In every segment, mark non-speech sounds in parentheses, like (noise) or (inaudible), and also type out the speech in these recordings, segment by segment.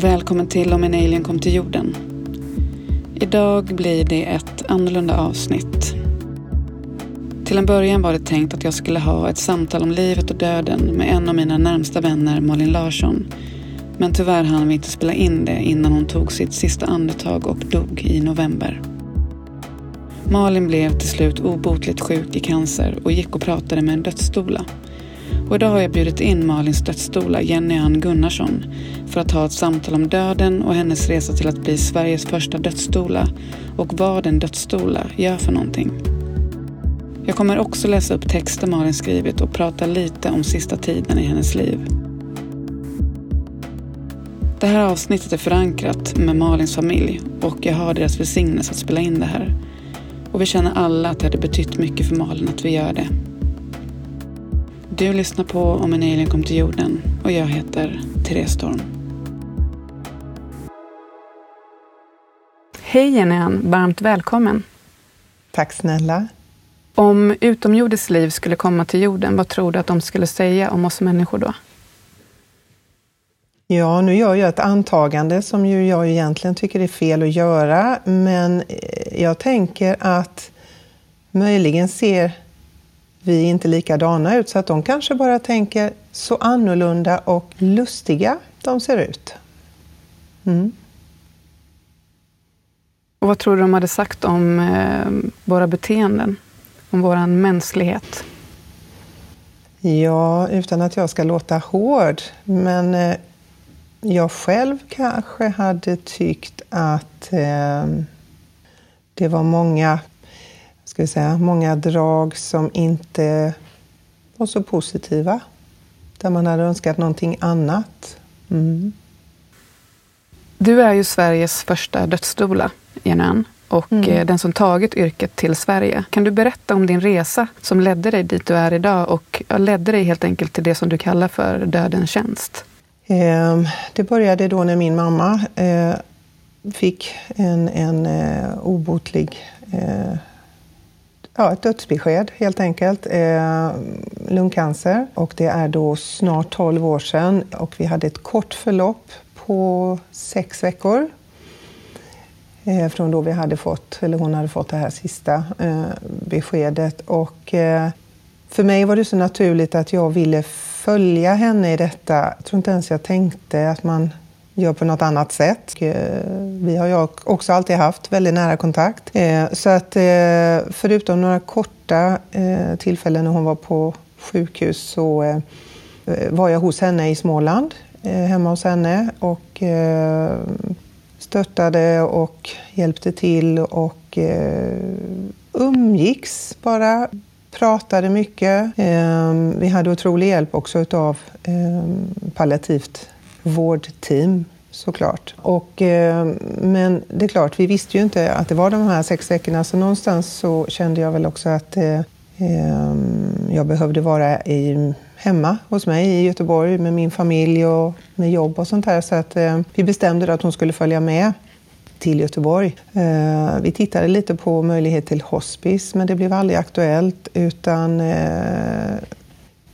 Välkommen till Om en alien kom till jorden. Idag blir det ett annorlunda avsnitt. Till en början var det tänkt att jag skulle ha ett samtal om livet och döden med en av mina närmsta vänner, Malin Larsson. Men tyvärr hann vi inte spela in det innan hon tog sitt sista andetag och dog i november. Malin blev till slut obotligt sjuk i cancer och gick och pratade med en dödsstola. Och idag har jag bjudit in Malins dödsdoula Jenny Ann Gunnarsson, för att ha ett samtal om döden och hennes resa till att bli Sveriges första dödsdoula och vad en dödsdoula gör för någonting. Jag kommer också läsa upp texter Malin skrivit och prata lite om sista tiden i hennes liv. Det här avsnittet är förankrat med Malins familj och jag har deras välsignelse att spela in det här. Och vi känner alla att det hade betytt mycket för Malin att vi gör det. Du lyssnar på Om en alien kom till jorden och jag heter Therese Storm. Hej Jenny varmt välkommen. Tack snälla. Om utomjordiskt liv skulle komma till jorden, vad tror du att de skulle säga om oss människor då? Ja, nu gör jag ett antagande som ju jag egentligen tycker är fel att göra, men eh, jag tänker att möjligen ser vi inte likadana ut, så att de kanske bara tänker så annorlunda och lustiga de ser ut. Mm. Och vad tror du de hade sagt om eh, våra beteenden? Om vår mänsklighet? Ja, utan att jag ska låta hård, men eh, jag själv kanske hade tyckt att eh, det var många, ska vi säga, många drag som inte var så positiva. Där man hade önskat någonting annat. Mm. Du är ju Sveriges första dödsdoula, Jenny och mm. Eh, den som tagit yrket till Sverige. Kan du berätta om din resa som ledde dig dit du är idag och ledde dig helt enkelt till det som du kallar för dödens tjänst? Ehm, det började då när min mamma eh, fick en, en eh, obotlig ja, ett dödsbesked helt enkelt. Eh, lungcancer. Och det är då snart 12 år sedan och vi hade ett kort förlopp på sex veckor eh, från då vi hade fått, eller hon hade fått det här sista eh, beskedet. Och, eh, för mig var det så naturligt att jag ville följa henne i detta. Jag tror inte ens jag tänkte att man gör på något annat sätt. Eh, vi har ju också alltid haft väldigt nära kontakt. Eh, så att eh, förutom några korta tillfällen när hon var på sjukhus så var jag hos henne i Småland, hemma hos henne och stöttade och hjälpte till och umgicks bara. Pratade mycket. Vi hade otrolig hjälp också av palliativt vårdteam såklart. Och, eh, men det är klart, vi visste ju inte att det var de här sex veckorna så någonstans så kände jag väl också att eh, ehm, jag behövde vara i hemma hos mig i Göteborg med min familj och med jobb och sånt där. Så att, eh, vi bestämde att hon skulle följa med till Göteborg. Eh, vi tittade lite på möjlighet till hospice, men det blev aldrig aktuellt. Utan eh,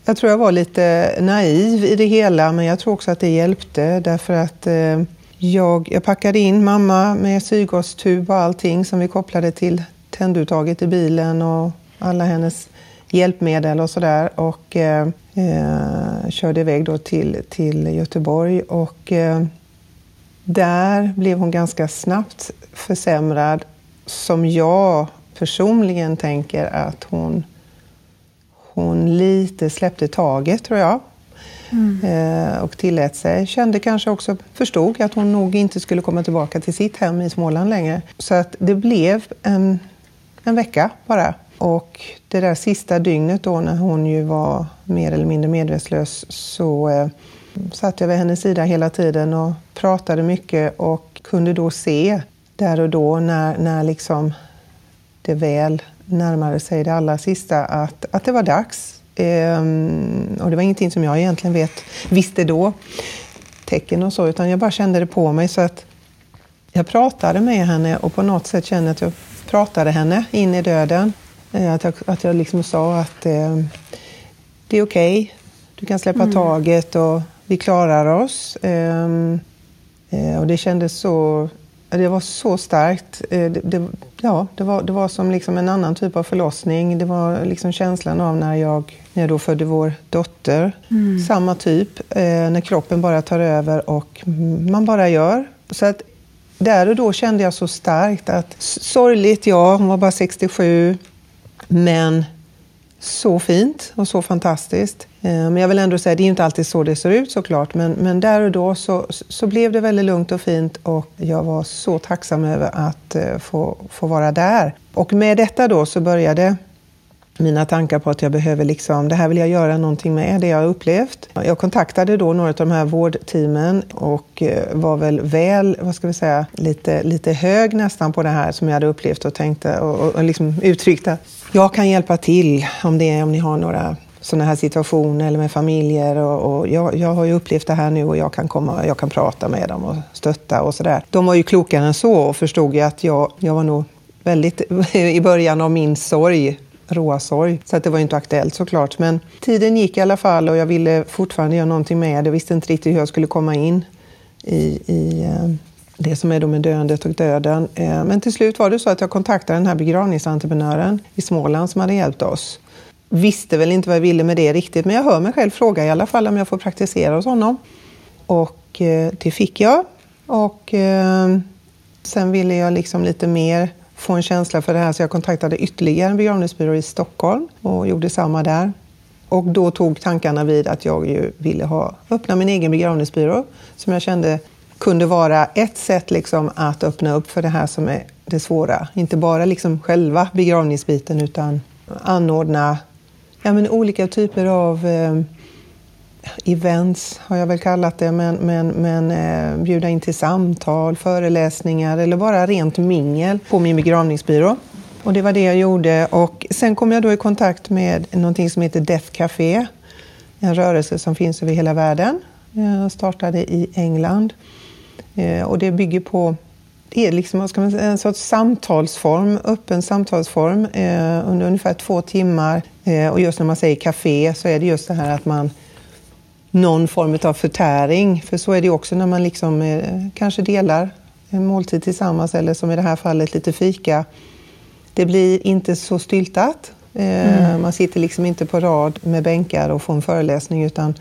jag tror jag var lite naiv i det hela, men jag tror också att det hjälpte därför att eh, jag, jag packade in mamma med syrgastub och allting som vi kopplade till tänduttaget i bilen och alla hennes hjälpmedel och sådär. Och eh, eh, körde iväg då till, till Göteborg. Och eh, där blev hon ganska snabbt försämrad, som jag personligen tänker att hon, hon lite släppte taget, tror jag. Mm. Eh, och tillät sig. Kände kanske också, förstod att hon nog inte skulle komma tillbaka till sitt hem i Småland längre. Så att det blev en, en vecka bara. Och det där sista dygnet då när hon ju var mer eller mindre medvetslös så eh, satt jag vid hennes sida hela tiden och pratade mycket och kunde då se där och då när, när liksom det väl närmade sig det allra sista att, att det var dags. Ehm, och det var ingenting som jag egentligen vet, visste då, tecken och så, utan jag bara kände det på mig. så att Jag pratade med henne och på något sätt kände att jag pratade henne in i döden. Eh, att jag, att jag liksom sa att eh, det är okej, okay. du kan släppa mm. taget och vi klarar oss. Eh, Eh, och det kändes så... Det var så starkt. Eh, det, det, ja, det, var, det var som liksom en annan typ av förlossning. Det var liksom känslan av när jag, när jag då födde vår dotter. Mm. Samma typ, eh, när kroppen bara tar över och man bara gör. Så att där och då kände jag så starkt att sorgligt, ja, hon var bara 67, men så fint och så fantastiskt. Eh, men jag vill ändå säga, det är inte alltid så det ser ut såklart, men, men där och då så, så blev det väldigt lugnt och fint och jag var så tacksam över att eh, få, få vara där. Och med detta då så började mina tankar på att jag behöver liksom, det här vill jag göra någonting med, det jag har upplevt. Jag kontaktade då några av de här vårdteamen och eh, var väl väl, vad ska vi säga, lite, lite hög nästan på det här som jag hade upplevt och tänkte och, och liksom uttryckte jag kan hjälpa till om, det är, om ni har några sådana här situationer eller med familjer. Och, och jag, jag, har ju upplevt det här nu och jag kan, komma, jag kan prata med dem och stötta och sådär. De var ju klokare än så och förstod ju att jag, jag var nog väldigt (laughs) i början av min sorg råa sorg. Så att det var inte aktuellt såklart. Men tiden gick i alla fall och jag ville fortfarande göra någonting med det. Jag visste inte riktigt hur jag skulle komma in i, i eh, det som är då med döendet och döden. Eh, men till slut var det så att jag kontaktade den här begravningsentreprenören i Småland som hade hjälpt oss. Visste väl inte vad jag ville med det riktigt, men jag hör mig själv fråga i alla fall om jag får praktisera hos honom. Och eh, det fick jag. Och sen ville jag liksom lite mer få en känsla för det här så jag kontaktade ytterligare en begravningsbyrå i Stockholm och gjorde samma där. Och då tog tankarna vid att jag ju ville ha, öppna min egen begravningsbyrå som jag kände kunde vara ett sätt liksom att öppna upp för det här som är det svåra. Inte bara liksom själva begravningsbiten utan anordna ja, men olika typer av eh, events har jag väl kallat det, men, men, men eh, bjuda in till samtal, föreläsningar eller bara rent mingel på min begravningsbyrå. Och det var det jag gjorde och sen kom jag då i kontakt med någonting som heter Death Café, en rörelse som finns över hela världen. Jag startade i England eh, och det bygger på det är liksom, ska man säga, en sorts samtalsform, öppen samtalsform eh, under ungefär två timmar. Eh, och just när man säger café så är det just det här att man någon form av förtäring. För så är det också när man liksom, eh, kanske delar en måltid tillsammans eller som i det här fallet lite fika. Det blir inte så styltat. Eh, mm. Man sitter liksom inte på rad med bänkar och får en föreläsning utan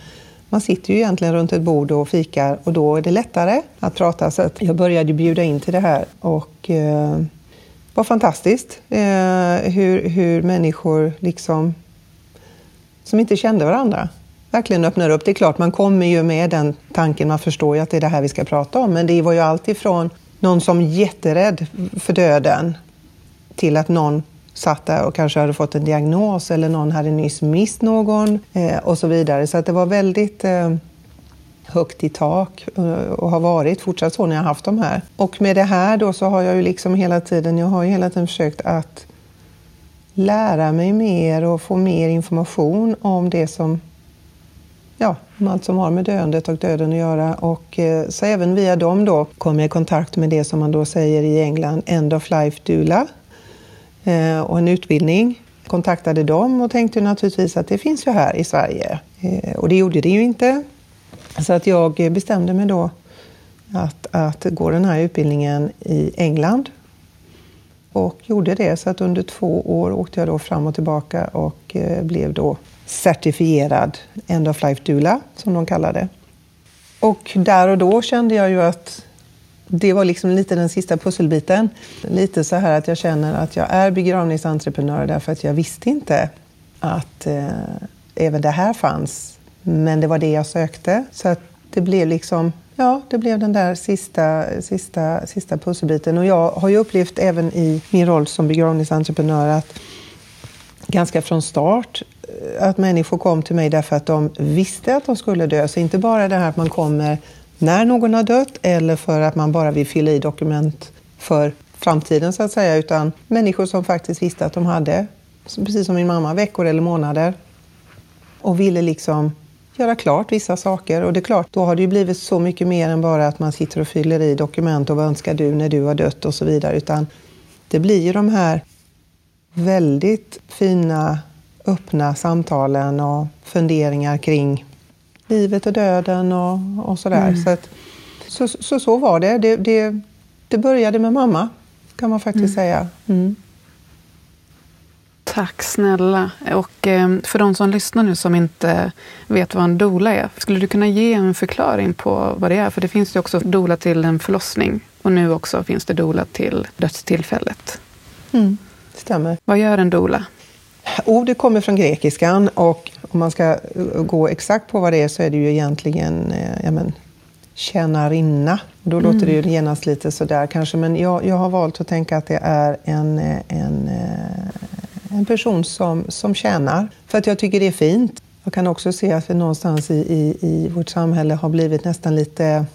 man sitter ju egentligen runt ett bord och fikar och då är det lättare att prata. Så att jag började bjuda in till det här och eh, var fantastiskt eh, hur, hur människor liksom som inte kände varandra verkligen öppnar upp. Det är klart, man kommer ju med den tanken, man förstår ju att det är det här vi ska prata om, men det var ju alltifrån någon som är jätterädd för döden till att någon satt där och kanske hade fått en diagnos eller någon hade nyss mist någon eh, och så vidare. Så att det var väldigt eh, högt i tak eh, och har varit fortsatt så när jag haft de här. Och med det här då så har jag ju liksom hela tiden, jag har ju hela tiden försökt att lära mig mer och få mer information om det som ja, om allt som har med döendet och döden att göra. Och, eh, så även via dem då kom jag i kontakt med det som man då säger i England, End-of-Life-Dula. eh, och en utbildning. Kontaktade dem och tänkte naturligtvis att det finns ju här i Sverige. Eh, och det gjorde det ju inte. Så att jag bestämde mig då att, att gå den här utbildningen i England och gjorde det. Så att under två år åkte jag då fram och tillbaka och eh, blev då certifierad End of Life Doula, som de kallar det. Och där och då kände jag ju att det var liksom lite den sista pusselbiten. Lite så här att jag känner att jag är begravningsentreprenör därför att jag visste inte att eh, även det här fanns. Men det var det jag sökte. Så att det blev liksom, ja, det blev den där sista, sista, sista pusselbiten. Och jag har ju upplevt även i min roll som begravningsentreprenör att ganska från start eh, att människor kom till mig därför att de visste att de skulle dö. Så inte bara det här att man kommer när någon har dött eller för att man bara vill fylla i dokument för framtiden så att säga, utan människor som faktiskt visste att de hade, precis som min mamma, veckor eller månader och ville liksom göra klart vissa saker. Och det är klart, då har det ju blivit så mycket mer än bara att man sitter och fyller i dokument och vad önskar du när du har dött och så vidare, utan det blir ju de här väldigt fina öppna samtalen och funderingar kring livet och döden och, och sådär. Mm. Så, att, Så, så, så var det. Det, det. det började med mamma, kan man faktiskt mm. säga. Mm. Tack snälla. Och eh, för de som lyssnar nu som inte vet vad en dola är, skulle du kunna ge en förklaring på vad det är? För det finns ju också dola till en förlossning och nu också finns det dola till dödstillfället. Mm, stämmer. Vad gör en dola? Ordet kommer från grekiskan och om man ska gå exakt på vad det är så är det ju egentligen eh, ja, men, tjänarinna. Då mm. låter det ju genast lite sådär kanske, men jag, jag har valt att tänka att det är en, en, eh, en person som, som tjänar. För att jag tycker det är fint. Jag kan också se att vi någonstans i, i, i vårt samhälle har blivit nästan lite...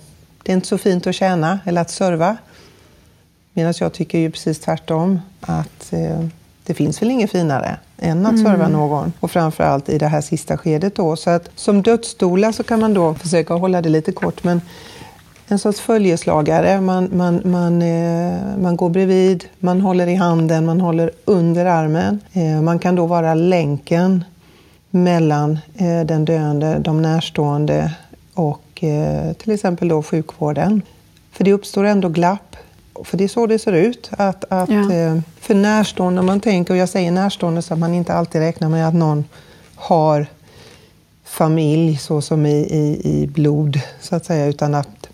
Det är inte så fint att tjäna eller att serva. Medan jag tycker ju precis tvärtom. Att eh, det finns väl inget finare än att mm. serva någon. Och framförallt i det här sista skedet då. Så att som dödsdola så kan man då försöka hålla det lite kort. Men en sorts följeslagare. Man, man, man, eh, man går bredvid, man håller i handen, man håller under armen. Eh, man kan då vara länken mellan eh, den döende, de närstående och eh, till exempel då sjukvården. För det uppstår ändå glapp för det är så det ser ut. Att, att, ja. Eh, för närstående, man tänker, och jag säger närstående så att man inte alltid räknar med att någon har familj så som i, i, i blod, så att säga, utan att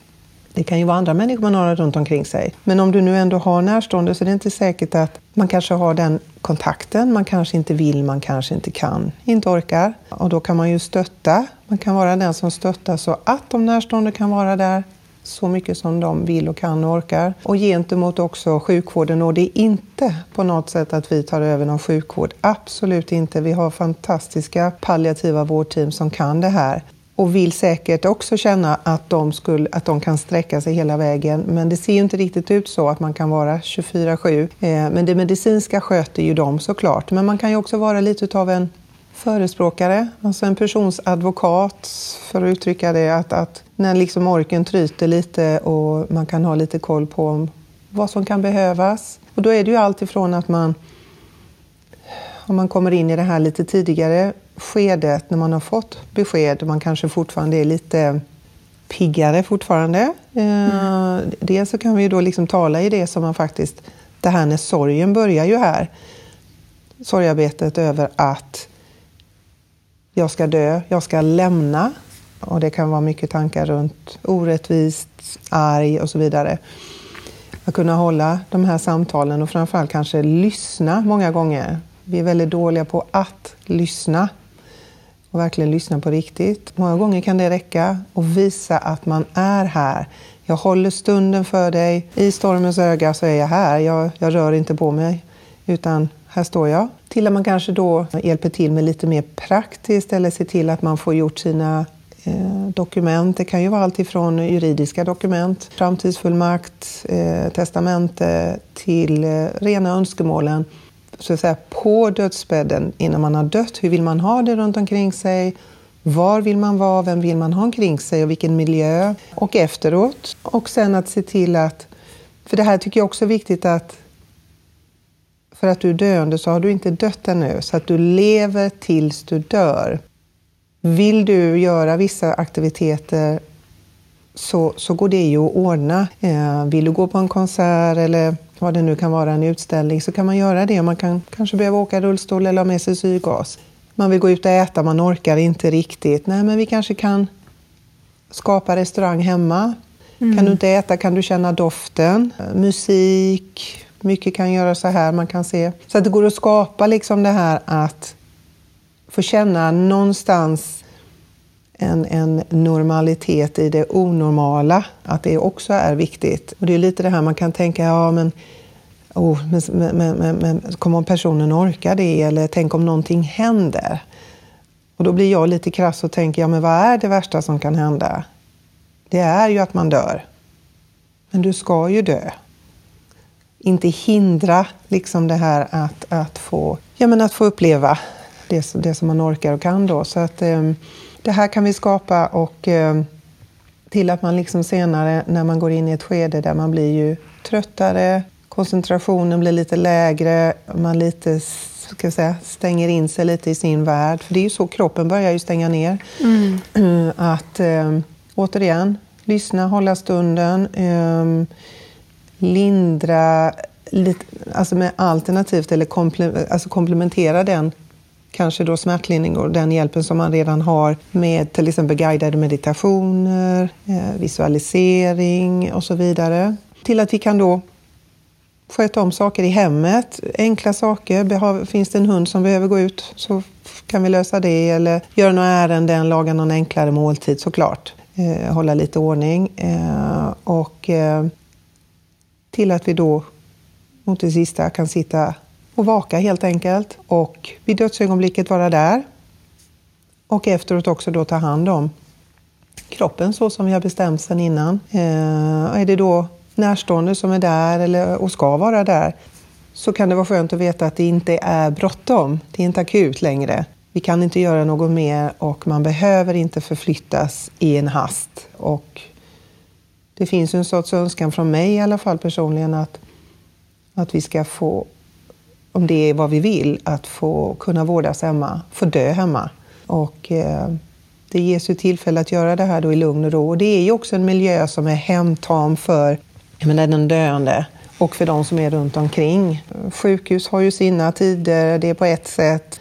det kan ju vara andra människor man har runt omkring sig. Men om du nu ändå har närstående så är det inte säkert att man kanske har den kontakten. Man kanske inte vill, man kanske inte kan, inte orkar. Och då kan man ju stötta. Man kan vara den som stöttar så att de närstående kan vara där så mycket som de vill och kan och orkar. Och gentemot också sjukvården. Och det är inte på något sätt att vi tar över någon sjukvård. Absolut inte. Vi har fantastiska palliativa vårdteam som kan det här och vill säkert också känna att de, skulle, att de kan sträcka sig hela vägen. Men det ser ju inte riktigt ut så att man kan vara 24-7. Eh, men det medicinska sköter ju de såklart. Men man kan ju också vara lite av en förespråkare, alltså en persons advokat för att uttrycka det. Att, att när liksom orken tryter lite och man kan ha lite koll på vad som kan behövas. Och då är det ju allt ifrån att man, om man kommer in i det här lite tidigare skedet när man har fått besked och man kanske fortfarande är lite piggare fortfarande. Mm. Dels så kan vi ju då liksom tala i det som man faktiskt, det här när sorgen börjar ju här. Sorgarbetet över att jag ska dö, jag ska lämna. Och det kan vara mycket tankar runt orättvist, arg och så vidare. Att kunna hålla de här samtalen och framförallt kanske lyssna många gånger. Vi är väldigt dåliga på att lyssna och verkligen lyssna på riktigt. Många gånger kan det räcka och visa att man är här. Jag håller stunden för dig. I stormens öga så är jag här. Jag, jag rör inte på mig, utan här står jag. Till att man kanske då hjälper till med lite mer praktiskt eller ser till att man får gjort sina eh, dokument. Det kan ju vara allt ifrån juridiska dokument, framtidsfullmakt, eh, testamente till eh, rena önskemålen så att säga, på dödsbädden innan man har dött. Hur vill man ha det runt omkring sig? Var vill man vara? Vem vill man ha omkring sig och vilken miljö? Och efteråt. Och sen att se till att, för det här tycker jag också är viktigt att för att du är döende så har du inte dött ännu, så att du lever tills du dör. Vill du göra vissa aktiviteter så, så går det ju att ordna. Eh, vill du gå på en konsert eller vad det nu kan vara, en utställning, så kan man göra det. Man kan kanske behöva åka rullstol eller ha med sig syrgas. Man vill gå ut och äta, man orkar inte riktigt. Nej, men vi kanske kan skapa restaurang hemma. Mm. Kan du inte äta kan du känna doften. Musik, mycket kan göra så här. Man kan se. Så att det går att skapa liksom det här att få känna någonstans en, en normalitet i det onormala. Att det också är viktigt. Och det är lite det här man kan tänka, ja men oh, men, men, men, men kommer om personen orkar det? Eller tänk om någonting händer? Och då blir jag lite krass och tänker, ja men vad är det värsta som kan hända? Det är ju att man dör. Men du ska ju dö inte hindra liksom det här att, att, få, ja, men att få uppleva det, det som man orkar och kan. Då. Så att, eh, det här kan vi skapa och eh, till att man liksom senare när man går in i ett skede där man blir ju tröttare, koncentrationen blir lite lägre, man lite ska säga, stänger in sig lite i sin värld. För det är ju så kroppen börjar ju stänga ner. Mm. Att eh, återigen, lyssna, hålla stunden, eh, lindra, lite, alltså med alternativt eller komple, alltså komplementera den kanske då smärtlindring och den hjälpen som man redan har med till exempel guidade meditationer, eh, visualisering och så vidare. Till att vi kan då sköta om saker i hemmet, enkla saker. Finns det en hund som behöver gå ut så kan vi lösa det eller göra några ärenden, laga någon enklare måltid såklart. Eh, hålla lite ordning. Eh, och eh, till att vi då mot det sista kan sitta och vaka helt enkelt och vid dödsögonblicket vara där. Och efteråt också då ta hand om kroppen så som vi har bestämt sedan innan. Eh, är det då närstående som är där eller, och ska vara där så kan det vara skönt att veta att det inte är bråttom. Det är inte akut längre. Vi kan inte göra något mer och man behöver inte förflyttas i en hast. Och det finns en sorts önskan från mig i alla fall personligen att, att vi ska få, om det är vad vi vill, att få kunna vårdas hemma, få dö hemma. Och eh, det ges ju tillfälle att göra det här då i lugn och ro. Och det är ju också en miljö som är hemtam för jag menar, den döende och för de som är runt omkring. Sjukhus har ju sina tider, det är på ett sätt.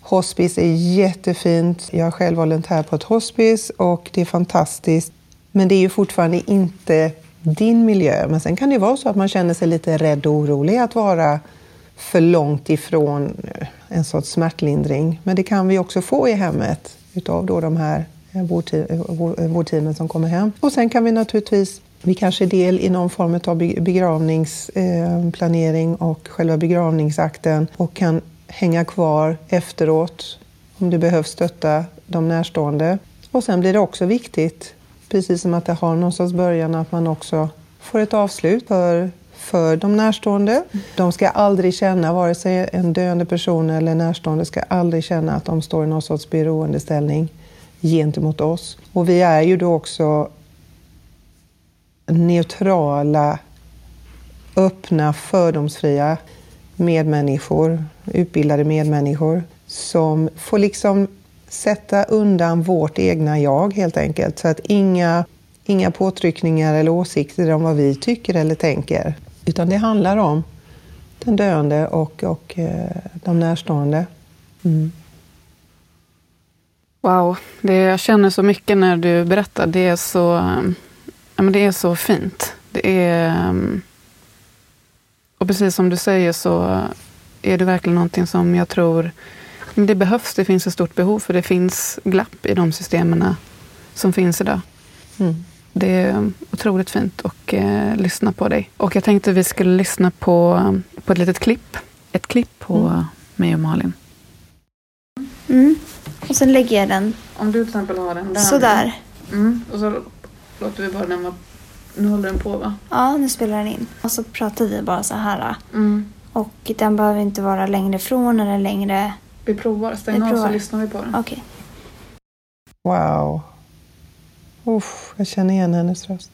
Hospice är jättefint. Jag är själv volontär på ett hospice och det är fantastiskt. Men det är ju fortfarande inte din miljö. Men sen kan det vara så att man känner sig lite rädd och orolig att vara för långt ifrån en sorts smärtlindring. Men det kan vi också få i hemmet utav då de här eh, vårdteamen eh, som kommer hem. Och sen kan vi naturligtvis vi kanske är del i någon form av begravningsplanering eh, och själva begravningsakten och kan hänga kvar efteråt om det behövs stötta de närstående. Och sen blir det också viktigt, precis som att det har någon sorts början, att man också får ett avslut för, för de närstående. De ska aldrig känna, vare sig en döende person eller närstående, ska aldrig känna att de står i någon sorts beroendeställning gentemot oss. Och vi är ju då också neutrala, öppna, fördomsfria medmänniskor, utbildade medmänniskor som får liksom sätta undan vårt egna jag helt enkelt. Så att inga, inga påtryckningar eller åsikter om vad vi tycker eller tänker. Utan det handlar om den döende och, och eh, de närstående. Mm. Wow, det, jag känner så mycket när du berättar. Det är så Ja, men det är så fint. Det är... Eh, och precis som du säger så är det verkligen någonting som jag tror det behövs. Det finns ett stort behov för det finns glapp i de systemen som finns idag. Mm. Det är otroligt fint att eh, lyssna på dig. Och jag tänkte vi skulle lyssna på, på ett litet klipp. Ett klipp på mm. mig och Malin. Mm. Och sen lägger jag den. Om du till exempel har den där. Sådär. Mm. Och så låter vi bara den vara... Nu håller den på va? Ja, nu spelar den in. Och så pratar vi bara så här. Mm. Och den behöver inte vara längre ifrån eller längre... Vi provar. Stäng av så lyssnar vi på den. Okej. Okay. Wow. Uff, jag känner igen hennes röst.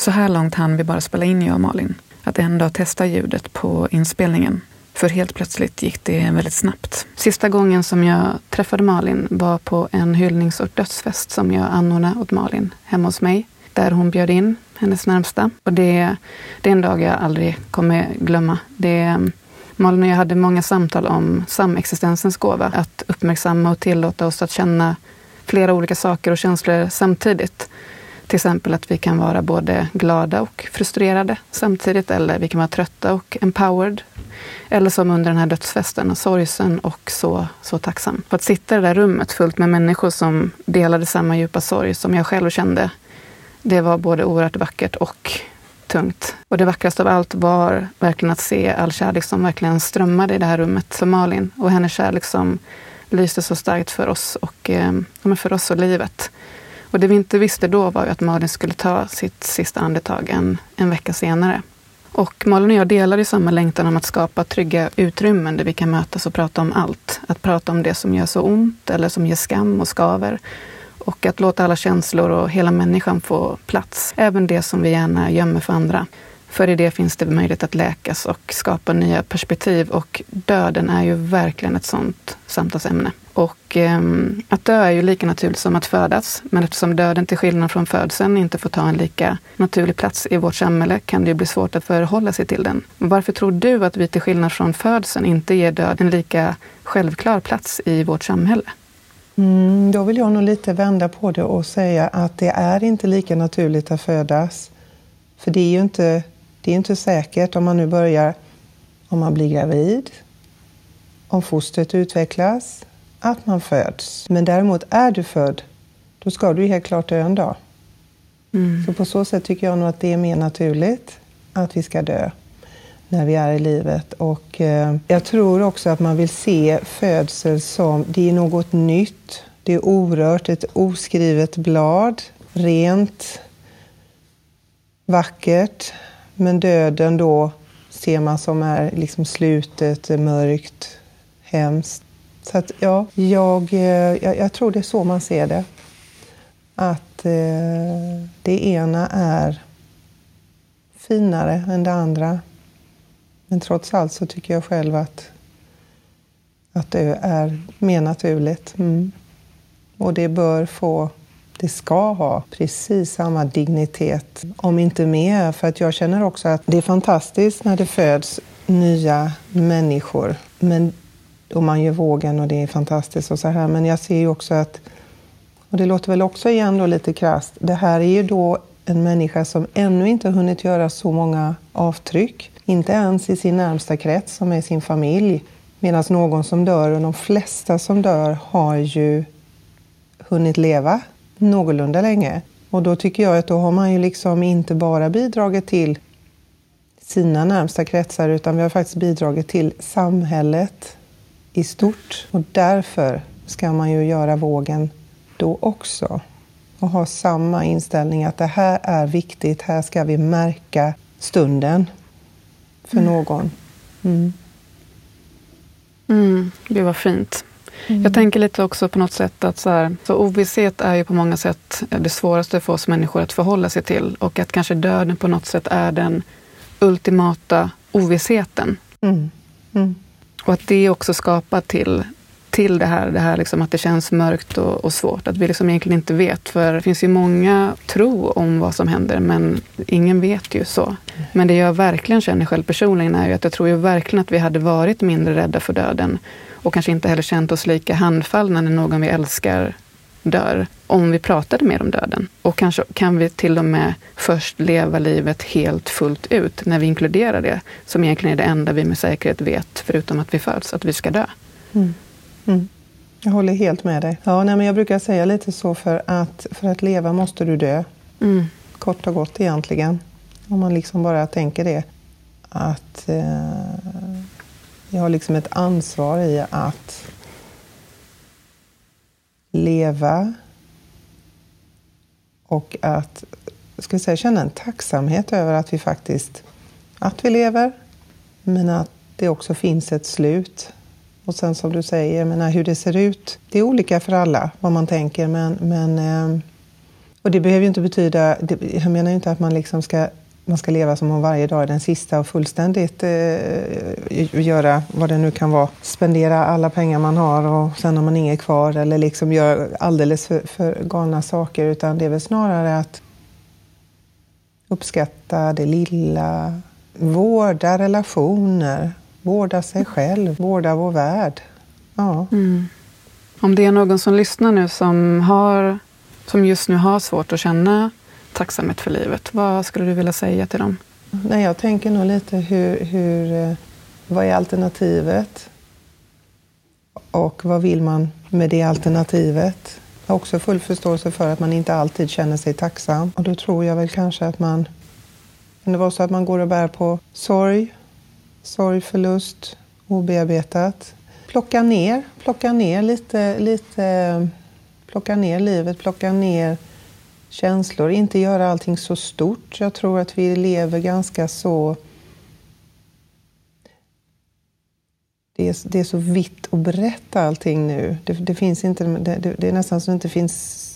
Så här långt hann vi bara spela in jag och Malin. Att ändå testa ljudet på inspelningen. För helt plötsligt gick det väldigt snabbt. Sista gången som jag träffade Malin var på en hyllnings och dödsfest som jag anordnade åt Malin hemma hos mig. Där hon bjöd in hennes närmsta. Och det, det är en dag jag aldrig kommer glömma. Det, Malin och jag hade många samtal om samexistensens gåva. Att uppmärksamma och tillåta oss att känna flera olika saker och känslor samtidigt. Till exempel att vi kan vara både glada och frustrerade samtidigt. Eller vi kan vara trötta och empowered eller som under den här dödsfesten, sorgsen och så, så tacksam. För att sitta i det där rummet fullt med människor som delade samma djupa sorg som jag själv kände, det var både oerhört vackert och tungt. Och det vackraste av allt var verkligen att se all kärlek som verkligen strömmade i det här rummet för Malin och hennes kärlek som lyste så starkt för oss och eh, för oss och livet. Och det vi inte visste då var ju att Malin skulle ta sitt sista andetag en, en vecka senare. Och Malin och jag delar ju samma längtan om att skapa trygga utrymmen där vi kan mötas och prata om allt. Att prata om det som gör så ont eller som ger skam och skaver. Och att låta alla känslor och hela människan få plats. Även det som vi gärna gömmer för andra. För i det finns det möjlighet att läkas och skapa nya perspektiv. Och döden är ju verkligen ett sånt samtalsämne. Och eh, att dö är ju lika naturligt som att födas. Men eftersom döden till skillnad från födseln inte får ta en lika naturlig plats i vårt samhälle kan det ju bli svårt att förhålla sig till den. Varför tror du att vi till skillnad från födseln inte ger döden en lika självklar plats i vårt samhälle? Mm, då vill jag nog lite vända på det och säga att det är inte lika naturligt att födas. För det är ju inte, det är inte säkert om man nu börjar, om man blir gravid, om fostret utvecklas, att man föds. Men däremot är du född, då ska du helt klart dö en dag. Mm. Så på så sätt tycker jag nog att det är mer naturligt att vi ska dö när vi är i livet. Och eh, jag tror också att man vill se födsel som, det är något nytt, det är orört, ett oskrivet blad, rent, vackert. Men döden då ser man som är liksom slutet, mörkt, hemskt. Så att, ja, jag, eh, jag, jag, tror det är så man ser det. Att eh, det ena är finare än det andra. Men trots allt så tycker jag själv att, att det är mer naturligt. Mm. Och det bör få, det ska ha precis samma dignitet, om inte mer. För att jag känner också att det är fantastiskt när det föds nya människor. Men och man gör vågen och det är fantastiskt och så här. Men jag ser ju också att, och det låter väl också igen då lite krasst, det här är ju då en människa som ännu inte hunnit göra så många avtryck. Inte ens i sin närmsta krets som är sin familj. Medan någon som dör, och de flesta som dör, har ju hunnit leva någorlunda länge. Och då tycker jag att då har man ju liksom inte bara bidragit till sina närmsta kretsar utan vi har faktiskt bidragit till samhället i stort. Och därför ska man ju göra vågen då också. Och ha samma inställning att det här är viktigt, här ska vi märka stunden för någon. Mm. Mm, det var fint. Mm. Jag tänker lite också på något sätt att så, här, så ovisshet är ju på många sätt det svåraste för oss människor att förhålla sig till. Och att kanske döden på något sätt är den ultimata ovissheten. Mm. Mm. Och att det också skapar till, till det här, det här liksom att det känns mörkt och, och, svårt. Att vi liksom egentligen inte vet. För det finns ju många tro om vad som händer, men ingen vet ju så. Men det jag verkligen känner själv personligen är ju att jag tror ju verkligen att vi hade varit mindre rädda för döden. Och kanske inte heller känt oss lika handfallna när någon vi älskar dör, om vi pratade mer om döden. Och kanske kan vi till och med först leva livet helt fullt ut, när vi inkluderar det, som egentligen är det enda vi med säkerhet vet, förutom att vi föds, att vi ska dö. Mm. Mm. Jag håller helt med dig. Ja, nej, men jag brukar säga lite så, för att, för att leva måste du dö. Mm. Kort och gott egentligen. Om man liksom bara tänker det. Att eh, jag har liksom ett ansvar i att leva och att ska säga, känna en tacksamhet över att vi faktiskt att vi lever, men att det också finns ett slut. Och sen som du säger, menar, hur det ser ut, det är olika för alla vad man tänker. Men, men, eh, och det behöver ju inte betyda, jag menar ju inte att man liksom ska man ska leva som om varje dag är den sista och fullständigt eh, göra vad det nu kan vara. Spendera alla pengar man har och sen har man inget kvar eller liksom göra alldeles för, för galna saker. Utan det är väl snarare att uppskatta det lilla, vårda relationer, vårda sig själv, vårda vår värld. Ja. Mm. Om det är någon som lyssnar nu som, har, som just nu har svårt att känna tacksamhet för livet. Vad skulle du vilja säga till dem? Nej, jag tänker nog lite hur, hur, eh, vad är alternativet? Och vad vill man med det alternativet? Jag har också full förståelse för att man inte alltid känner sig tacksam. Och då tror jag väl kanske att man... Kan det vara så att man går och bär på sorg, sorg, förlust, obearbetat? Plocka ner, plocka ner lite, lite plocka ner livet, plocka ner känslor. Inte göra allting så stort. Jag tror att vi lever ganska så... Det är, det är så vitt och brett allting nu. Det, det finns inte, det, det, är nästan så det inte finns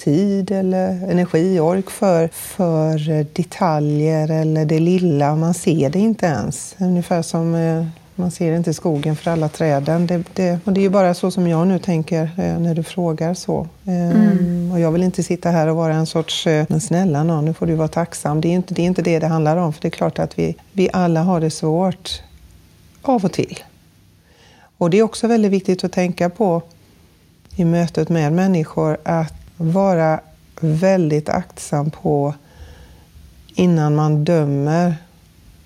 tid eller energi, ork för, för detaljer eller det lilla. Man ser det inte ens. Ungefär som eh, man ser inte skogen för alla träden. Det, det, och det är ju bara så som jag nu tänker eh, när du frågar så. Ehm, mm. Och jag vill inte sitta här och vara en sorts, eh, men snälla någon, nu får du vara tacksam. Det är inte det, är inte det det handlar om. För det är klart att vi, vi alla har det svårt av och till. Och det är också väldigt viktigt att tänka på i mötet med människor att vara väldigt aktsam på innan man dömer.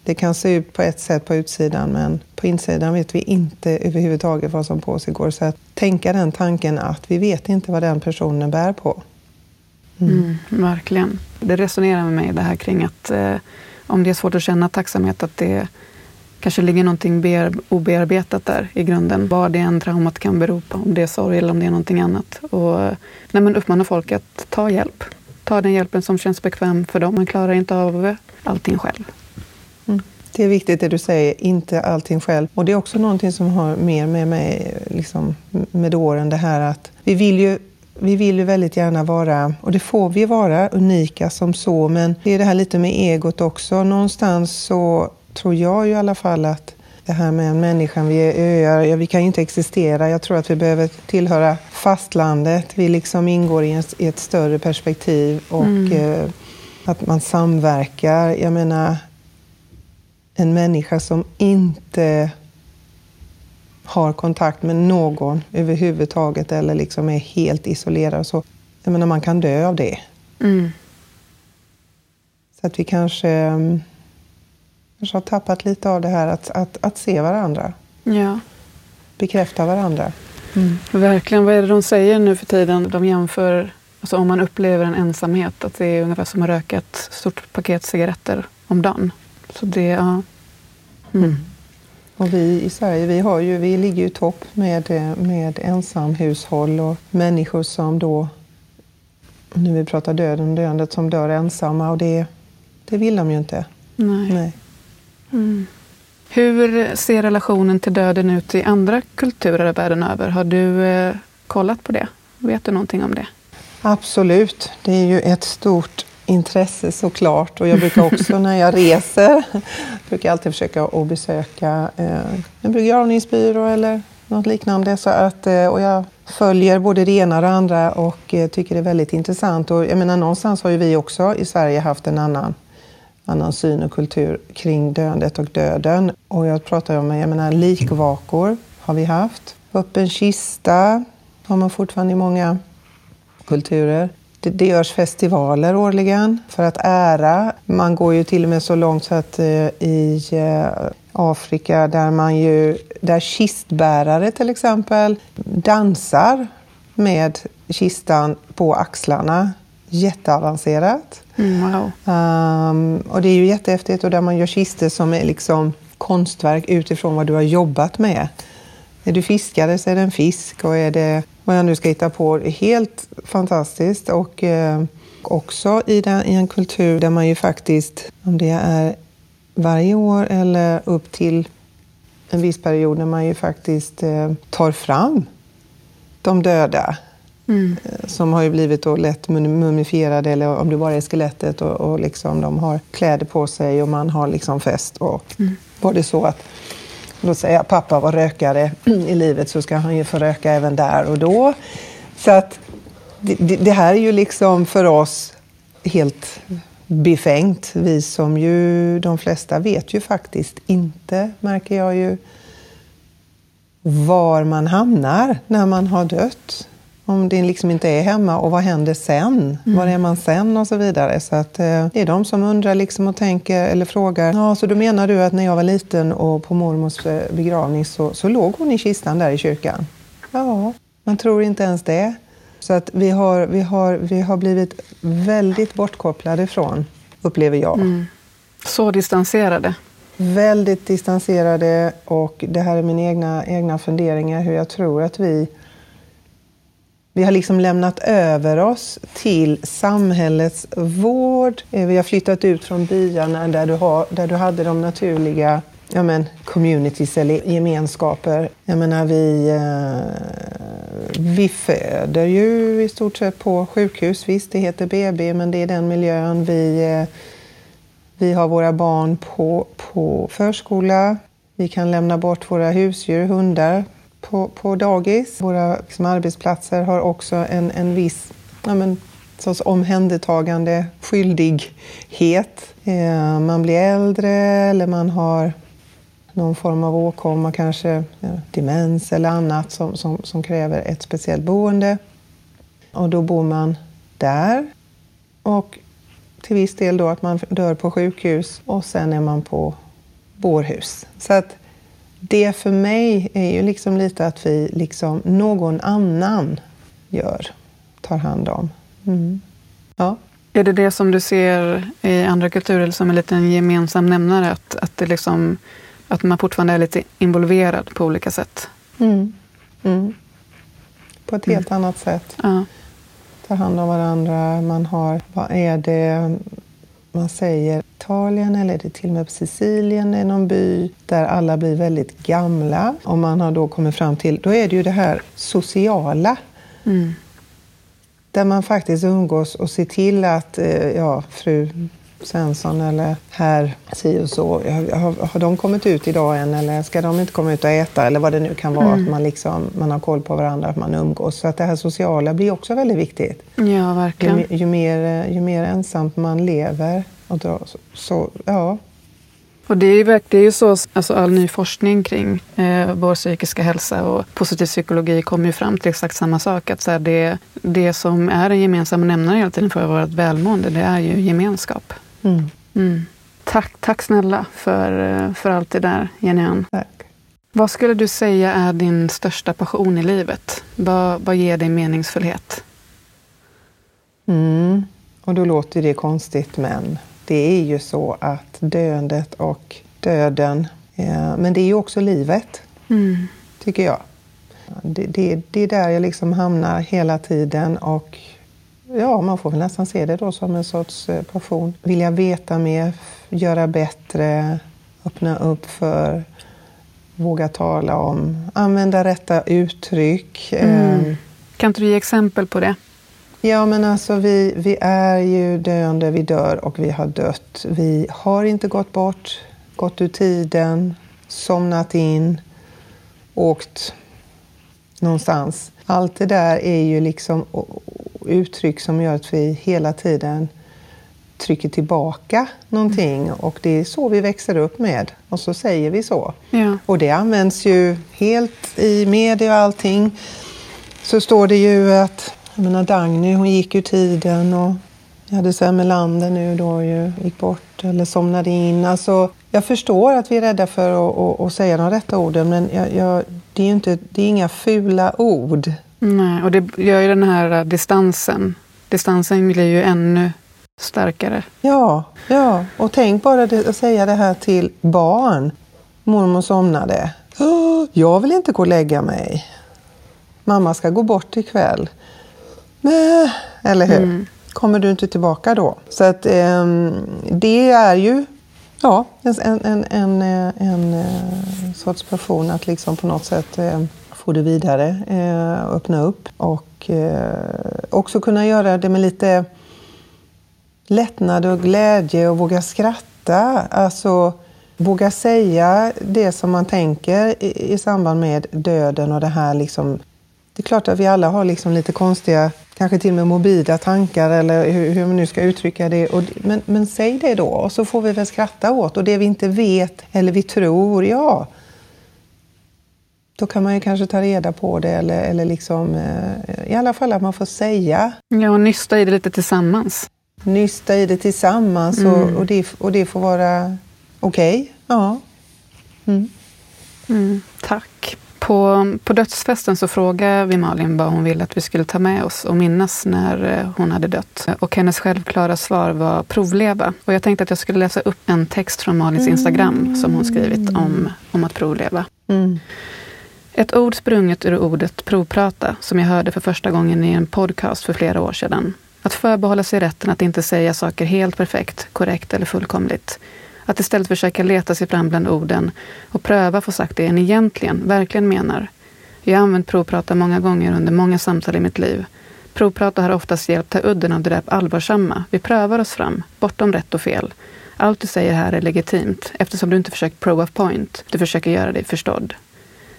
Det kan se ut på ett sätt på utsidan men på insidan vet vi inte överhuvudtaget vad som pågår. Så att tänka den tanken att vi vet inte vad den personen bär på. Mm. Mm, verkligen. Det resonerar med mig det här kring att eh, om det är svårt att känna tacksamhet att det kanske ligger någonting obearbetat där i grunden. Vad det än traumat kan bero på, om det är sorg eller om det är någonting annat. Och nej, men uppmana folk att ta hjälp. Ta den hjälpen som känns bekväm för dem. Man klarar inte av allting själv. Mm. Det är viktigt det du säger, inte allting själv. Och det är också någonting som har mer med mig liksom, med åren, det här att vi vill ju vi vill ju väldigt gärna vara, och det får vi vara, unika som så, men det är det här lite med egot också. Någonstans så tror jag i alla fall att det här med människan, vi är öar, vi kan ju inte existera. Jag tror att vi behöver tillhöra fastlandet. Vi liksom ingår i ett större perspektiv och mm. eh, att man samverkar. Jag menar, en människa som inte har kontakt med någon överhuvudtaget eller liksom är helt isolerad. Så, jag menar, man kan dö av det. Mm. Så att vi kanske mm, kanske har tappat lite av det här att, att, att se varandra. Ja. Bekräfta varandra. Mm. Verkligen. Vad är det de säger nu för tiden? De jämför, alltså om man upplever en ensamhet, att det är ungefär som att röka ett stort paket cigaretter om dagen. Så det, ja. Mm. Mm. Och vi i Sverige, vi, har ju, vi ligger ju topp med, med ensamhushåll och människor som då, nu vi pratar döden döendet, som dör ensamma och det, det vill de ju inte. Nej. Nej. Mm. Hur ser relationen till döden ut i andra kulturer världen över? Har du eh, kollat på det? Vet du någonting om det? Absolut. Det är ju ett stort intresse såklart. Och jag brukar också när jag reser, (laughs) brukar alltid försöka att besöka eh, en begravningsbyrå eller något liknande. Så att, eh, och jag följer både det ena och det andra och eh, tycker det är väldigt intressant. Och jag menar, någonstans har ju vi också i Sverige haft en annan annan syn och kultur kring döendet och döden. Och jag pratar om, jag menar likvakor har vi haft. Öppen kista har man fortfarande i många kulturer. Det, det görs festivaler årligen för att ära. Man går ju till och med så långt så att eh, i eh, Afrika där man ju, där kistbärare till exempel dansar med kistan på axlarna. Jätteavancerat. Mm, wow. Um, och det är ju jättehäftigt och där man gör kister som är liksom konstverk utifrån vad du har jobbat med. Är du fiskare så är det en fisk och är det vad jag nu ska hitta på. Helt fantastiskt och eh, också i, den, i en kultur där man ju faktiskt, om det är varje år eller upp till en viss period, när man ju faktiskt eh, tar fram de döda Mm. Som har ju blivit då lätt mumifierade eller om det bara är skelettet och, och liksom de har kläder på sig och man har liksom fest. Och mm. Var det så att då säger jag, pappa var rökare (clears throat) i livet så ska han ju få röka även där och då. Så att det, det här är ju liksom för oss helt befängt. Vi som ju, de flesta vet ju faktiskt inte, märker jag ju, var man hamnar när man har dött. Om det liksom inte är hemma och vad händer sen? Mm. Var är man sen och så vidare. Så att, eh, det är de som undrar liksom och tänker eller frågar. Ja, så då menar du att när jag var liten och på mormors eh, begravning så, så låg hon i kistan där i kyrkan? Ja, man tror inte ens det. Så att vi har, vi har, vi har blivit väldigt bortkopplade från, upplever jag. Mm. Så distanserade? Väldigt distanserade och det här är mina egna, egna funderingar hur jag tror att vi vi har liksom lämnat över oss till samhällets vård. Eh, vi har flyttat ut från byarna där du, har, där du hade de naturliga ja men, communities eller gemenskaper. Jag menar, vi, eh, vi föder ju i stort sett på sjukhus. Visst, det heter BB, men det är den miljön vi, eh, vi har våra barn på, på förskola. Vi kan lämna bort våra husdjur, hundar, på, på dagis. Våra liksom, arbetsplatser har också en, en viss ja, men, sorts omhändertagande skyldighet. Eh, man blir äldre eller man har någon form av åkomma, kanske ja, demens eller annat som, som, som kräver ett speciellt boende. Och då bor man där. Och till viss del då att man dör på sjukhus och sen är man på bårhus. Så att det för mig är ju liksom lite att vi liksom någon annan gör, tar hand om. Mm. Ja. Är det det som du ser i andra kulturer som en liten gemensam nämnare? Att, att, det liksom, att man fortfarande är lite involverad på olika sätt? Mm. Mm. På ett helt annat sätt. Ja. Tar hand om varandra. Man har, vad är det man säger? Italien eller är det till och med på Sicilien, är någon by där alla blir väldigt gamla. Och man har då kommit fram till, då är det ju det här sociala. Mm. Där man faktiskt umgås och ser till att eh, ja, fru Svensson eller herr si och så, har, har de kommit ut idag än eller ska de inte komma ut och äta eller vad det nu kan vara. Mm. Att man, liksom, man har koll på varandra, att man umgås. Så att det här sociala blir också väldigt viktigt. Ja, verkligen. Ju, ju, mer, ju mer ensamt man lever och drar, så, så ja, och det är ju, det är ju så, alltså all ny forskning kring eh, vår psykiska hälsa och positiv psykologi kommer ju fram till exakt samma sak. Att så här, det, det som är en gemensam nämnare hela tiden för vårt välmående, det är ju gemenskap. Mm. Mm. Tack, tack snälla för, för allt det där, Jenny Tack. Vad skulle du säga är din största passion i livet? Vad, vad ger dig meningsfullhet? Mm. Och då låter det konstigt, men det är ju så att döendet och döden, eh, men det är ju också livet, mm. tycker jag. Det, det, det, är där jag liksom hamnar hela tiden och ja, man får väl nästan se det då som en sorts eh, passion. Vilja veta mer, göra bättre, öppna upp för, våga tala om, använda rätta uttryck. Mm. Eh, kan inte du ge exempel på det? Ja, men alltså vi, vi är ju döende, vi dör och vi har dött. Vi har inte gått bort, gått ur tiden, somnat in, åkt någonstans. Allt det där är ju liksom uttryck som gör att vi hela tiden trycker tillbaka någonting och det är så vi växer upp med och så säger vi så. Ja. Och det används ju helt i media och allting. Så står det ju att jag menar Dagny, hon gick ur tiden och jag hade Sven Melander nu då ju, gick bort eller somnade in. Alltså, jag förstår att vi är rädda för att, att, att säga de rätta orden men jag, jag, det, är inte, det är inga fula ord. Nej, och det gör ju den här distansen. Distansen blir ju ännu starkare. Ja, ja. och tänk bara det, att säga det här till barn. Mormor somnade. Jag vill inte gå och lägga mig. Mamma ska gå bort ikväll. Eller hur? Mm. Kommer du inte tillbaka då? Så att eh, det är ju ja, en, en, en, eh, en, en sorts passion att liksom på något sätt eh, få det vidare, öppna upp. Och också kunna göra det med lite lättnad och glädje och våga skratta. Alltså våga säga det som man tänker i, i samband med döden och det här liksom. Det är klart att vi alla har liksom lite konstiga, kanske till och med morbida tankar eller hur, hur man nu ska uttrycka det. Och, men, men säg det då och så får vi väl skratta åt. Och det vi inte vet eller vi tror, ja, då kan man ju kanske ta reda på det eller, eller liksom, eh, i alla fall att man får säga. Ja, och nysta i det lite tillsammans. Nysta i det tillsammans mm. och, och, det, och det får vara okej. Okay. Ja. Mm. Mm, tack. På, på dödsfesten så frågade vi Malin vad hon ville att vi skulle ta med oss och minnas när eh, hon hade dött. Och hennes självklara svar var provleva. Och jag tänkte att jag skulle läsa upp en text från Malins Instagram mm. som hon skrivit om, om att provleva. Mm. Ett ord sprunget ur ordet provprata som jag hörde för första gången i en podcast för flera år sedan. Att förbehålla sig rätten att inte säga saker helt perfekt, korrekt eller fullkomligt. Att istället försöka leta sig fram bland orden och pröva få sagt det en egentligen, verkligen menar. Jag har använt provprata många gånger under många samtal i mitt liv. Provprata har oftast hjälpt ta udden av det där allvarsamma. Vi prövar oss fram, bortom rätt och fel. Allt du säger här är legitimt eftersom du inte försökt prove a point. Du försöker göra dig förstådd.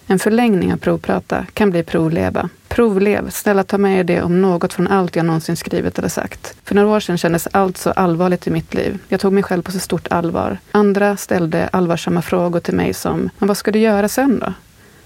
En förlängning av provprata kan bli provleva. Provlev, snälla ta med er det om något från allt jag någonsin skrivit eller sagt. För några år sedan kändes allt så allvarligt i mitt liv. Jag tog mig själv på så stort allvar. Andra ställde allvarsamma frågor till mig som, men vad ska du göra sen då?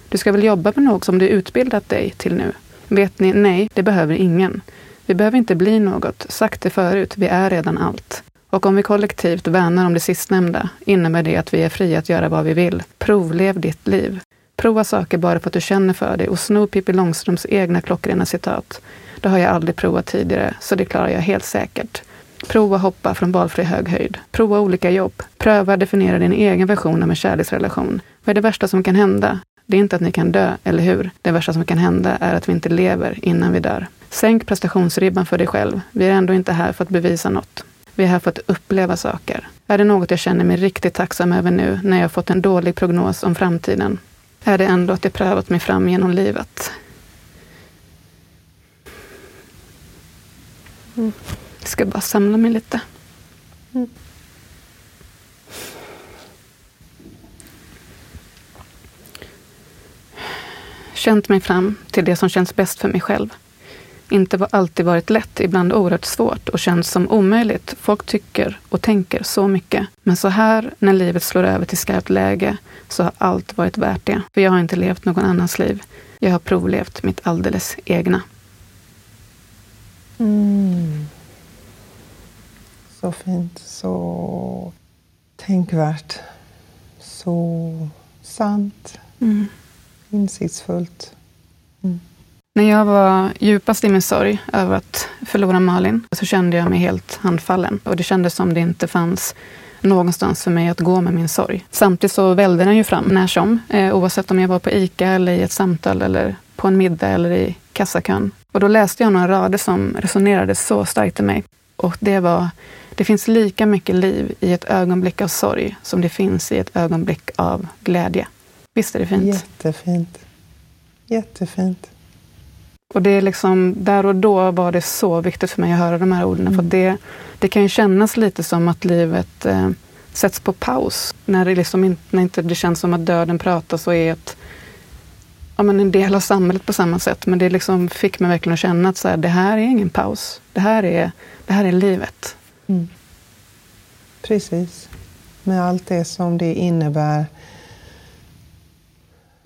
Du ska väl jobba med något som du utbildat dig till nu? Vet ni, nej, det behöver ingen. Vi behöver inte bli något. Sagt det förut, vi är redan allt. Och om vi kollektivt värnar om det sistnämnda innebär det att vi är fria att göra vad vi vill. Provlev ditt liv. Prova saker bara för att du känner för det och sno Pippi Långstrumps egna klockrena citat. Det har jag aldrig provat tidigare, så det klarar jag helt säkert. Prova hoppa från valfri hög höjd. Prova olika jobb. Pröva definiera din egen version av en kärleksrelation. Vad är det värsta som kan hända? Det är inte att ni kan dö, eller hur? Det värsta som kan hända är att vi inte lever innan vi dör. Sänk prestationsribban för dig själv. Vi är ändå inte här för att bevisa något. Vi är här för att uppleva saker. Är det något jag känner mig riktigt tacksam över nu när jag fått en dålig prognos om framtiden? Är det ändå att jag prövat mig fram genom livet? Mm. Jag ska bara samla mig lite. Mm. Känt mig fram till det som känns bäst för mig själv inte alltid varit lätt, ibland oerhört svårt och känns som omöjligt. Folk tycker och tänker så mycket. Men så här, när livet slår över till skarpt läge, så har allt varit värt det. För jag har inte levt någon annans liv. Jag har provlevt mitt alldeles egna. Mm. Så fint, så tänkvärt, så sant, mm. insiktsfullt. Mm. När jag var djupast i min sorg över att förlora Malin så kände jag mig helt handfallen. Och det kändes som det inte fanns någonstans för mig att gå med min sorg. Samtidigt så välde den ju fram när som, eh, oavsett om jag var på ICA eller i ett samtal eller på en middag eller i kassakön. Och då läste jag några rader som resonerade så starkt i mig. Och det var, det finns lika mycket liv i ett ögonblick av sorg som det finns i ett ögonblick av glädje. Visst är det fint? Jättefint. Jättefint. Och det är liksom, där och då var det så viktigt för mig att höra de här orden. Mm. För det, det kan ju kännas lite som att livet eh, sätts på paus. När det, liksom inte, när inte det känns som att döden pratar så är ett, ja, men en del av samhället på samma sätt. Men det liksom fick mig verkligen att känna att så här, det här är ingen paus. Det här är, det här är livet. Mm. Precis. Med allt det som det innebär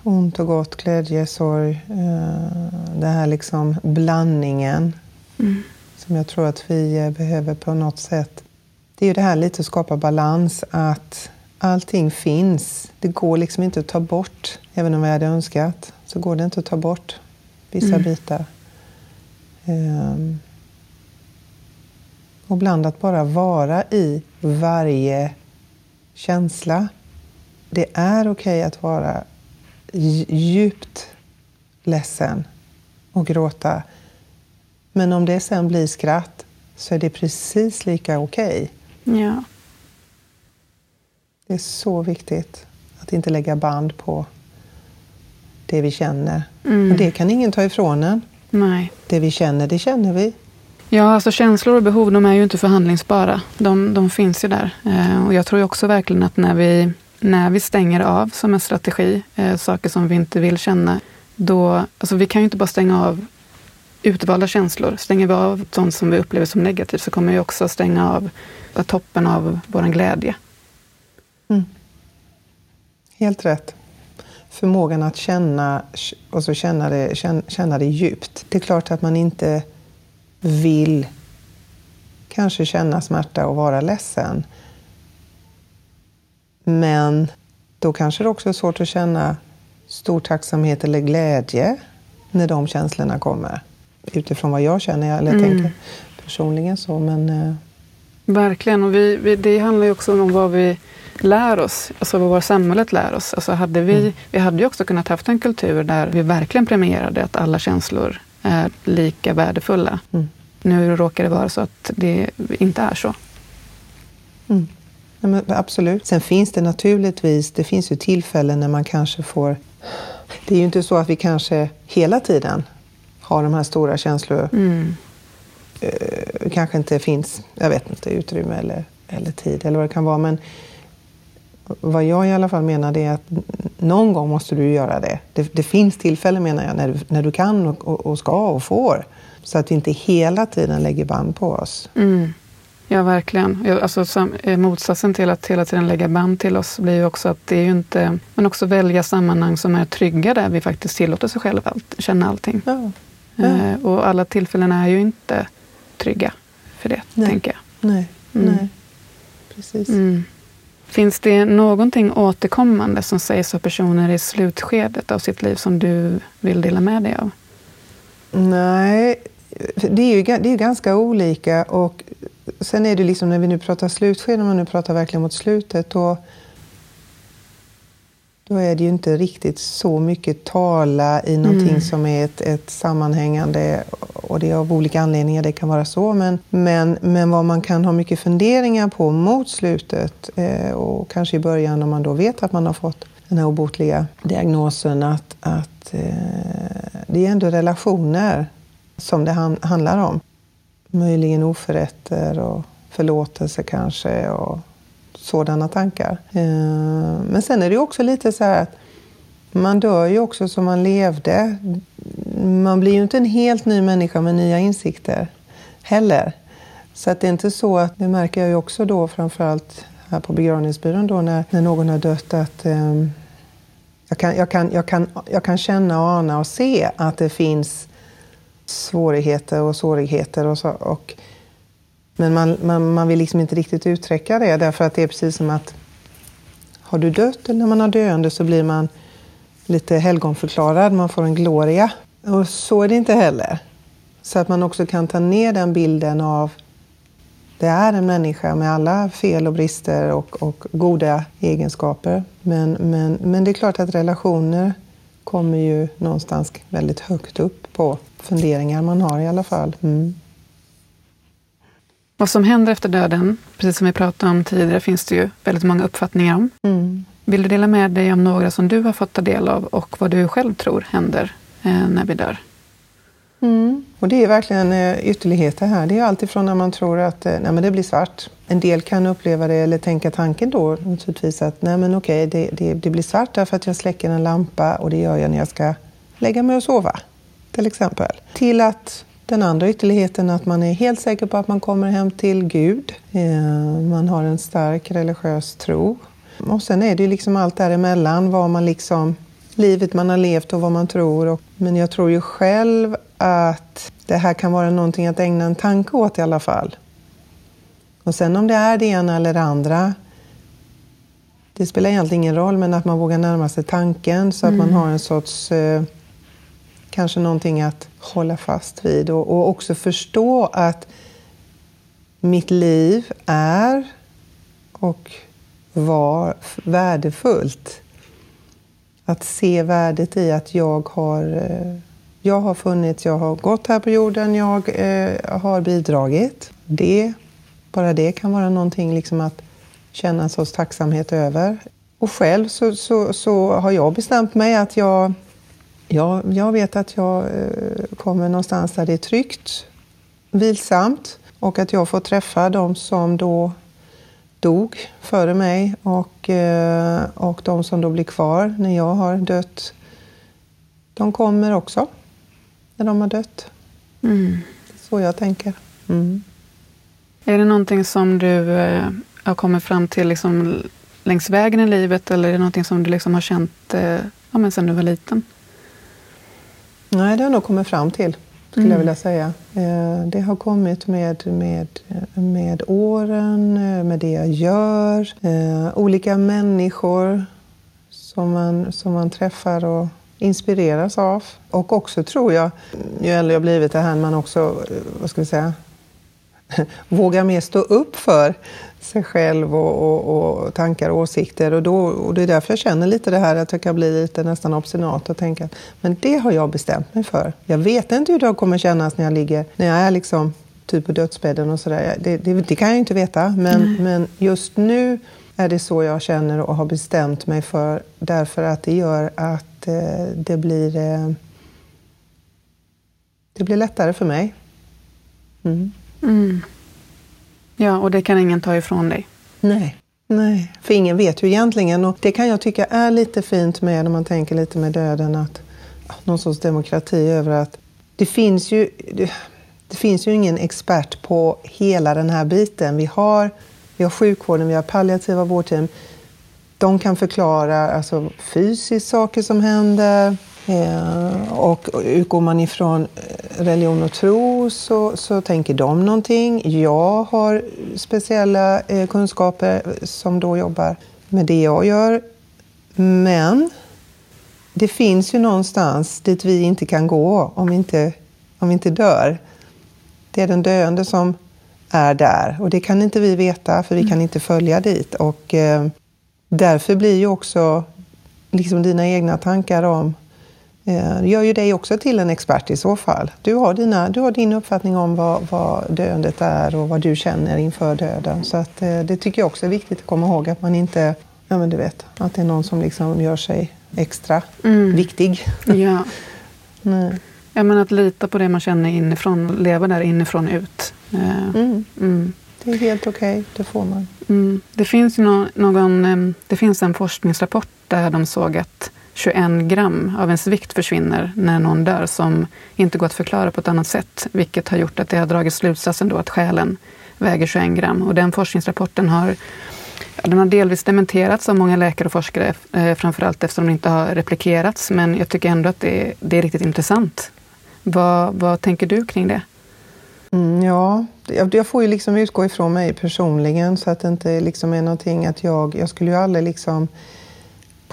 ont och gott, glädje, sorg. Eh, den här liksom blandningen mm. som jag tror att vi eh, behöver på något sätt. Det är ju det här lite att skapa balans, att allting finns. Det går liksom inte att ta bort, även om vi hade önskat, så går det inte att ta bort vissa mm. bitar. Um, och ibland att bara vara i varje känsla. Det är okej okay att vara djupt ledsen och gråta. Men om det sen blir skratt så är det precis lika okej. Okay. Ja. Det är så viktigt att inte lägga band på det vi känner. Mm. Och det kan ingen ta ifrån en. Nej. Det vi känner, det känner vi. Ja, alltså känslor och behov de är ju inte förhandlingsbara. De, de finns ju där. Eh, och jag tror också verkligen att när vi när vi stänger av som en strategi, eh, saker som vi inte vill känna, då, alltså vi kan ju inte bara stänga av utvalda känslor. Stänger vi av sånt som vi upplever som negativt så kommer vi också stänga av toppen av vår glädje. Mm. Helt rätt. Förmågan att känna och så känna det, känna det djupt. Det är klart att man inte vill kanske känna smärta och vara ledsen. Men då kanske det också är svårt att känna stor tacksamhet eller glädje när de känslorna kommer. Utifrån vad jag känner, eller mm. tänker personligen så. Men, eh. Verkligen, och vi, vi, det handlar ju också om vad vi lär oss, alltså vad vårt samhället lär oss. Alltså hade vi, mm. vi hade ju också kunnat haft en kultur där vi verkligen premierade att alla känslor är lika värdefulla. Mm. Nu råkar det vara så att det inte är så. Mm. Men absolut. Sen finns det naturligtvis det finns ju tillfällen när man kanske får det är ju inte så att vi kanske hela tiden har de här stora känslor... Mm. Eh, kanske inte finns, jag vet inte, utrymme eller, eller tid eller vad det kan vara. Men vad jag i alla fall menar är att någon gång måste du göra det. Det, det finns tillfällen menar jag när du, när du kan och, och, ska och får. Så att vi inte hela tiden lägger band på oss. Mm. Ja, verkligen. Alltså, eh, motsatsen till att hela tiden lägga band till oss blir ju också att det är ju inte... Men också välja sammanhang som är trygga där vi faktiskt tillåter sig själva allt, känna allting. Ja. Ja. Eh, och alla tillfällen är ju inte trygga för det, nej. tänker jag. Nej, mm. nej. precis. Mm. Finns det någonting återkommande som sägs av personer i slutskedet av sitt liv som du vill dela med dig av? Nej, det är ju det är ganska olika. Och sen är det liksom när vi nu pratar slutskede, om man nu pratar verkligen mot slutet, då, då är det ju inte riktigt så mycket tala i någonting mm. som är ett, ett sammanhängande och det är av olika anledningar det kan vara så. Men, men, men vad man kan ha mycket funderingar på mot slutet eh, och kanske i början om man då vet att man har fått den här obotliga diagnosen att, att eh, det är ändå relationer som det han, handlar om. Möjligen oförrätter och förlåtelse kanske och sådana tankar. Eh, men sen är det också lite så här att man dör ju också som man levde. Man blir ju inte en helt ny människa med nya insikter heller. Så att det är inte så att, det märker jag ju också då framförallt här på begravningsbyrån då när, när någon har dött att um, jag, kan, jag, kan, jag, kan, jag kan känna ana och se att det finns svårigheter och svårigheter och så. Och, men man, man, man vill liksom inte riktigt uttrycka det därför att det är precis som att har du dött eller när man har döende så blir man lite helgonförklarad, man får en gloria. Och så är det inte heller. Så att man också kan ta ner den bilden av det är en människa med alla fel och brister och, och goda egenskaper. Men, men, men det är klart att relationer kommer ju någonstans väldigt högt upp på funderingar man har i alla fall. Mm. Vad som händer efter döden, precis som vi pratade om tidigare, finns det ju väldigt många uppfattningar om. Mm. Vill du dela med dig om några som du har fått ta del av och vad du själv tror händer eh, när vi dör? Mm. Och det är verkligen eh, ytterligheter här. Det är alltifrån när man tror att eh, nej, men det blir svart. En del kan uppleva det eller tänka tanken då naturligtvis att nej men okej, det, det, det blir svart därför att jag släcker en lampa och det gör jag när jag ska lägga mig och sova. Till exempel. Till att den andra ytterligheten att man är helt säker på att man kommer hem till Gud. Man har en stark religiös tro och sen är det ju liksom allt däremellan, vad man liksom, livet man har levt och vad man tror. Men jag tror ju själv att det här kan vara någonting att ägna en tanke åt i alla fall. Och sen om det är det ena eller det andra, det spelar egentligen ingen roll, men att man vågar närma sig tanken så att mm. man har en sorts, eh, kanske någonting att hålla fast vid och, och också förstå att mitt liv är och var värdefullt. Att se värdet i att jag har, eh, jag har funnits, jag har gått här på jorden, jag eh, har bidragit. Det, bara det kan vara någonting liksom att känna en sorts tacksamhet över. Och själv så, så, så har jag bestämt mig att jag, jag, jag vet att jag eh, kommer någonstans där det är tryggt, vilsamt och att jag får träffa de som då dog före mig och, eh, och de som då blir kvar när jag har dött, de kommer också när de har dött. Mm. Så jag tänker. Mm. Är det någonting som du eh, har kommit fram till liksom, längs vägen i livet eller är det någonting som du liksom har känt ja, men sedan du var liten? Nej, det har nog kommit fram till skulle mm. jag vilja säga. Eh, det har kommit med, med, med åren, eh, med det jag gör, eh, olika människor som man, som man träffar och inspireras av. Och också tror jag, ju äldre jag blivit, det här man också, vad ska vi säga, (laughs) vågar mer stå upp för sig själv och, och, och, tankar och åsikter. Och, då, och det är därför jag känner lite det här att jag kan bli lite nästan obstinat och tänka men det har jag bestämt mig för. Jag vet inte hur det kommer kännas när jag ligger, när jag är liksom typ på dödsbädden och sådär. Det, det, det, kan jag inte veta, men, men just nu är det så jag känner och har bestämt mig för därför att det gör att eh, det blir eh, det blir lättare för mig. Mm. Mm. Ja, och det kan ingen ta ifrån dig? Nej. Nej, för ingen vet ju egentligen. Och det kan jag tycka är lite fint med när man tänker lite med döden, att någon sorts demokrati över att det finns ju, det, det finns ju ingen expert på hela den här biten. Vi har, vi har sjukvården, vi har palliativa vårdteam. De kan förklara alltså, fysiskt saker som händer, Eh, och utgår man ifrån eh, religion och tro så, så tänker de någonting. Jag har speciella eh, kunskaper som då jobbar med det jag gör. Men det finns ju någonstans dit vi inte kan gå om vi inte, om vi inte dör. Det är den döende som är där och det kan inte vi veta för vi kan inte följa dit. Och eh, därför blir ju också liksom dina egna tankar om det gör ju dig också till en expert i så fall. Du har, dina, du har din uppfattning om vad, vad döendet är och vad du känner inför döden. Så att, eh, det tycker jag också är viktigt att komma ihåg att man inte, ja men du vet, att det är någon som liksom gör sig extra mm. viktig. Ja. (laughs) Nej. ja, men att lita på det man känner inifrån, leva där inifrån ut. Eh, mm. Mm. Det är helt okej, okay. det får man. Mm. Det finns ju någon, det finns en forskningsrapport där de såg att 21 gram av ens vikt försvinner när någon dör som inte går att förklara på ett annat sätt, vilket har gjort att det har dragit slutsatsen då att själen väger 21 gram. Och den forskningsrapporten har den har delvis dementerats av många läkare och forskare, eh, framförallt eftersom den inte har replikerats. Men jag tycker ändå att det är, det är riktigt intressant. Vad, vad tänker du kring det? Mm, ja, jag får ju liksom utgå ifrån mig personligen så att det inte liksom är någonting att jag... Jag skulle ju aldrig liksom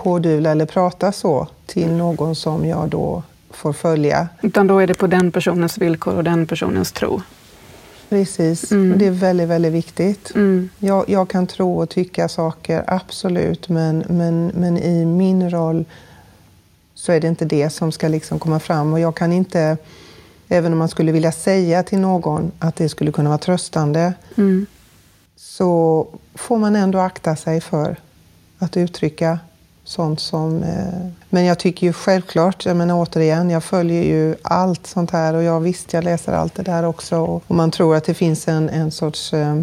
pådyvla eller prata så till någon som jag då får följa. Utan då är det på den personens villkor och den personens tro? Precis, mm. det är väldigt, väldigt viktigt. Mm. Jag, jag, kan tro och tycka saker, absolut, men, men, men i min roll så är det inte det som ska liksom komma fram. Och jag kan inte, även om man skulle vilja säga till någon att det skulle kunna vara tröstande, mm. så får man ändå akta sig för att uttrycka sånt som... Eh, men jag tycker ju självklart, jag menar återigen, jag följer ju allt sånt här och jag visst, jag läser allt det där också. Och man tror att det finns en, en sorts eh,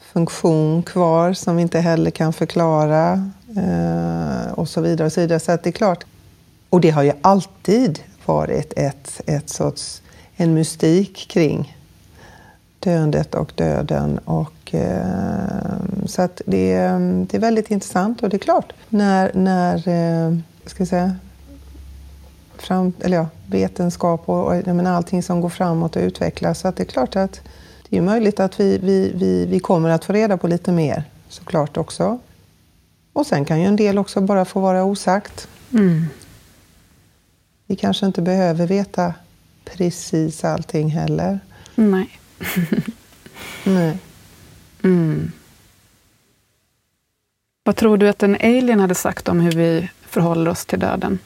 funktion kvar som vi inte heller kan förklara eh, och så vidare. Och så vidare. Så att det är klart. Och det har ju alltid varit ett, ett sorts, en mystik kring döendet och döden och Eh, så att det, det är väldigt intressant och det är klart, när, när eh, ska jag säga, fram, eller ja, vetenskap och, och menar, allting som går framåt och utvecklas, så att det är klart att det är möjligt att vi, vi, vi, vi kommer att få reda på lite mer såklart också. Och sen kan ju en del också bara få vara osagt. Mm. Vi kanske inte behöver veta precis allting heller. Nej. (laughs) Nej. Mm. Vad tror du att en alien hade sagt om hur vi förhåller oss till döden?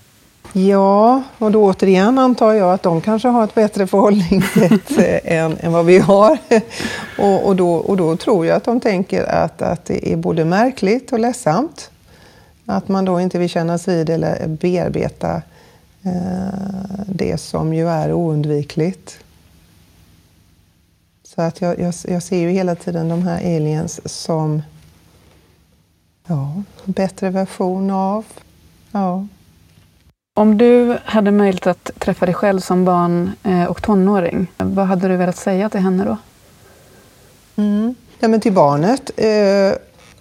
Ja, och då återigen antar jag att de kanske har ett bättre förhållningssätt (laughs) än, än vad vi har. (laughs) och, och, då, och då tror jag att de tänker att, att det är både märkligt och ledsamt att man då inte vill kännas vid eller bearbeta eh, det som ju är oundvikligt. Så att jag, jag, jag, ser ju hela tiden de här aliens som ja, bättre version av... Ja. Om du hade möjlighet att träffa dig själv som barn eh, och tonåring, vad hade du velat säga till henne då? Mm. Ja, men till barnet, eh,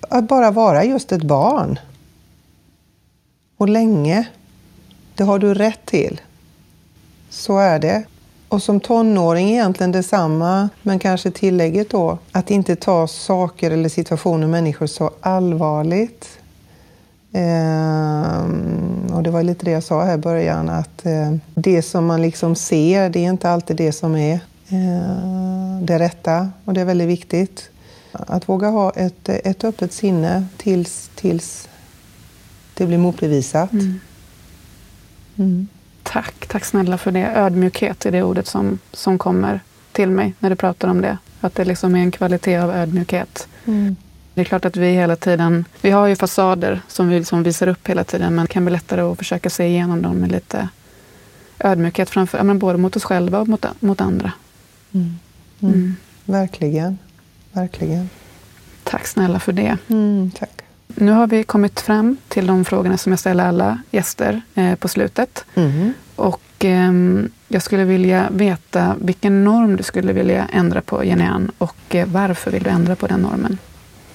att bara vara just ett barn. Och länge. Det har du rätt till. Så är det. Och som tonåring egentligen detsamma, men kanske tillägget då att inte ta saker eller situationer och människor så allvarligt. Ehm, och det var lite det jag sa här i början, att eh, det som man liksom ser, det är inte alltid det som är eh, det rätta. Och det är väldigt viktigt. Att våga ha ett, ett öppet sinne tills, tills det blir motbevisat. Mm. Mm. Tack, tack snälla för det. Ödmjukhet är det ordet som, som kommer till mig när du pratar om det. Att det liksom är en kvalitet av ödmjukhet. Mm. Det är klart att vi hela tiden, vi har ju fasader som vi liksom visar upp hela tiden men det kan bli lättare att försöka se igenom dem med lite ödmjukhet framför, men både mot oss själva och mot, mot andra. Mm. Mm. mm. Verkligen. Verkligen. Tack snälla för det. Mm, tack. Nu har vi kommit fram till de frågorna som jag ställer alla gäster eh, på slutet. Mm. Och eh, jag skulle vilja veta vilken norm du skulle vilja ändra på, Jenny och eh, varför vill du ändra på den normen?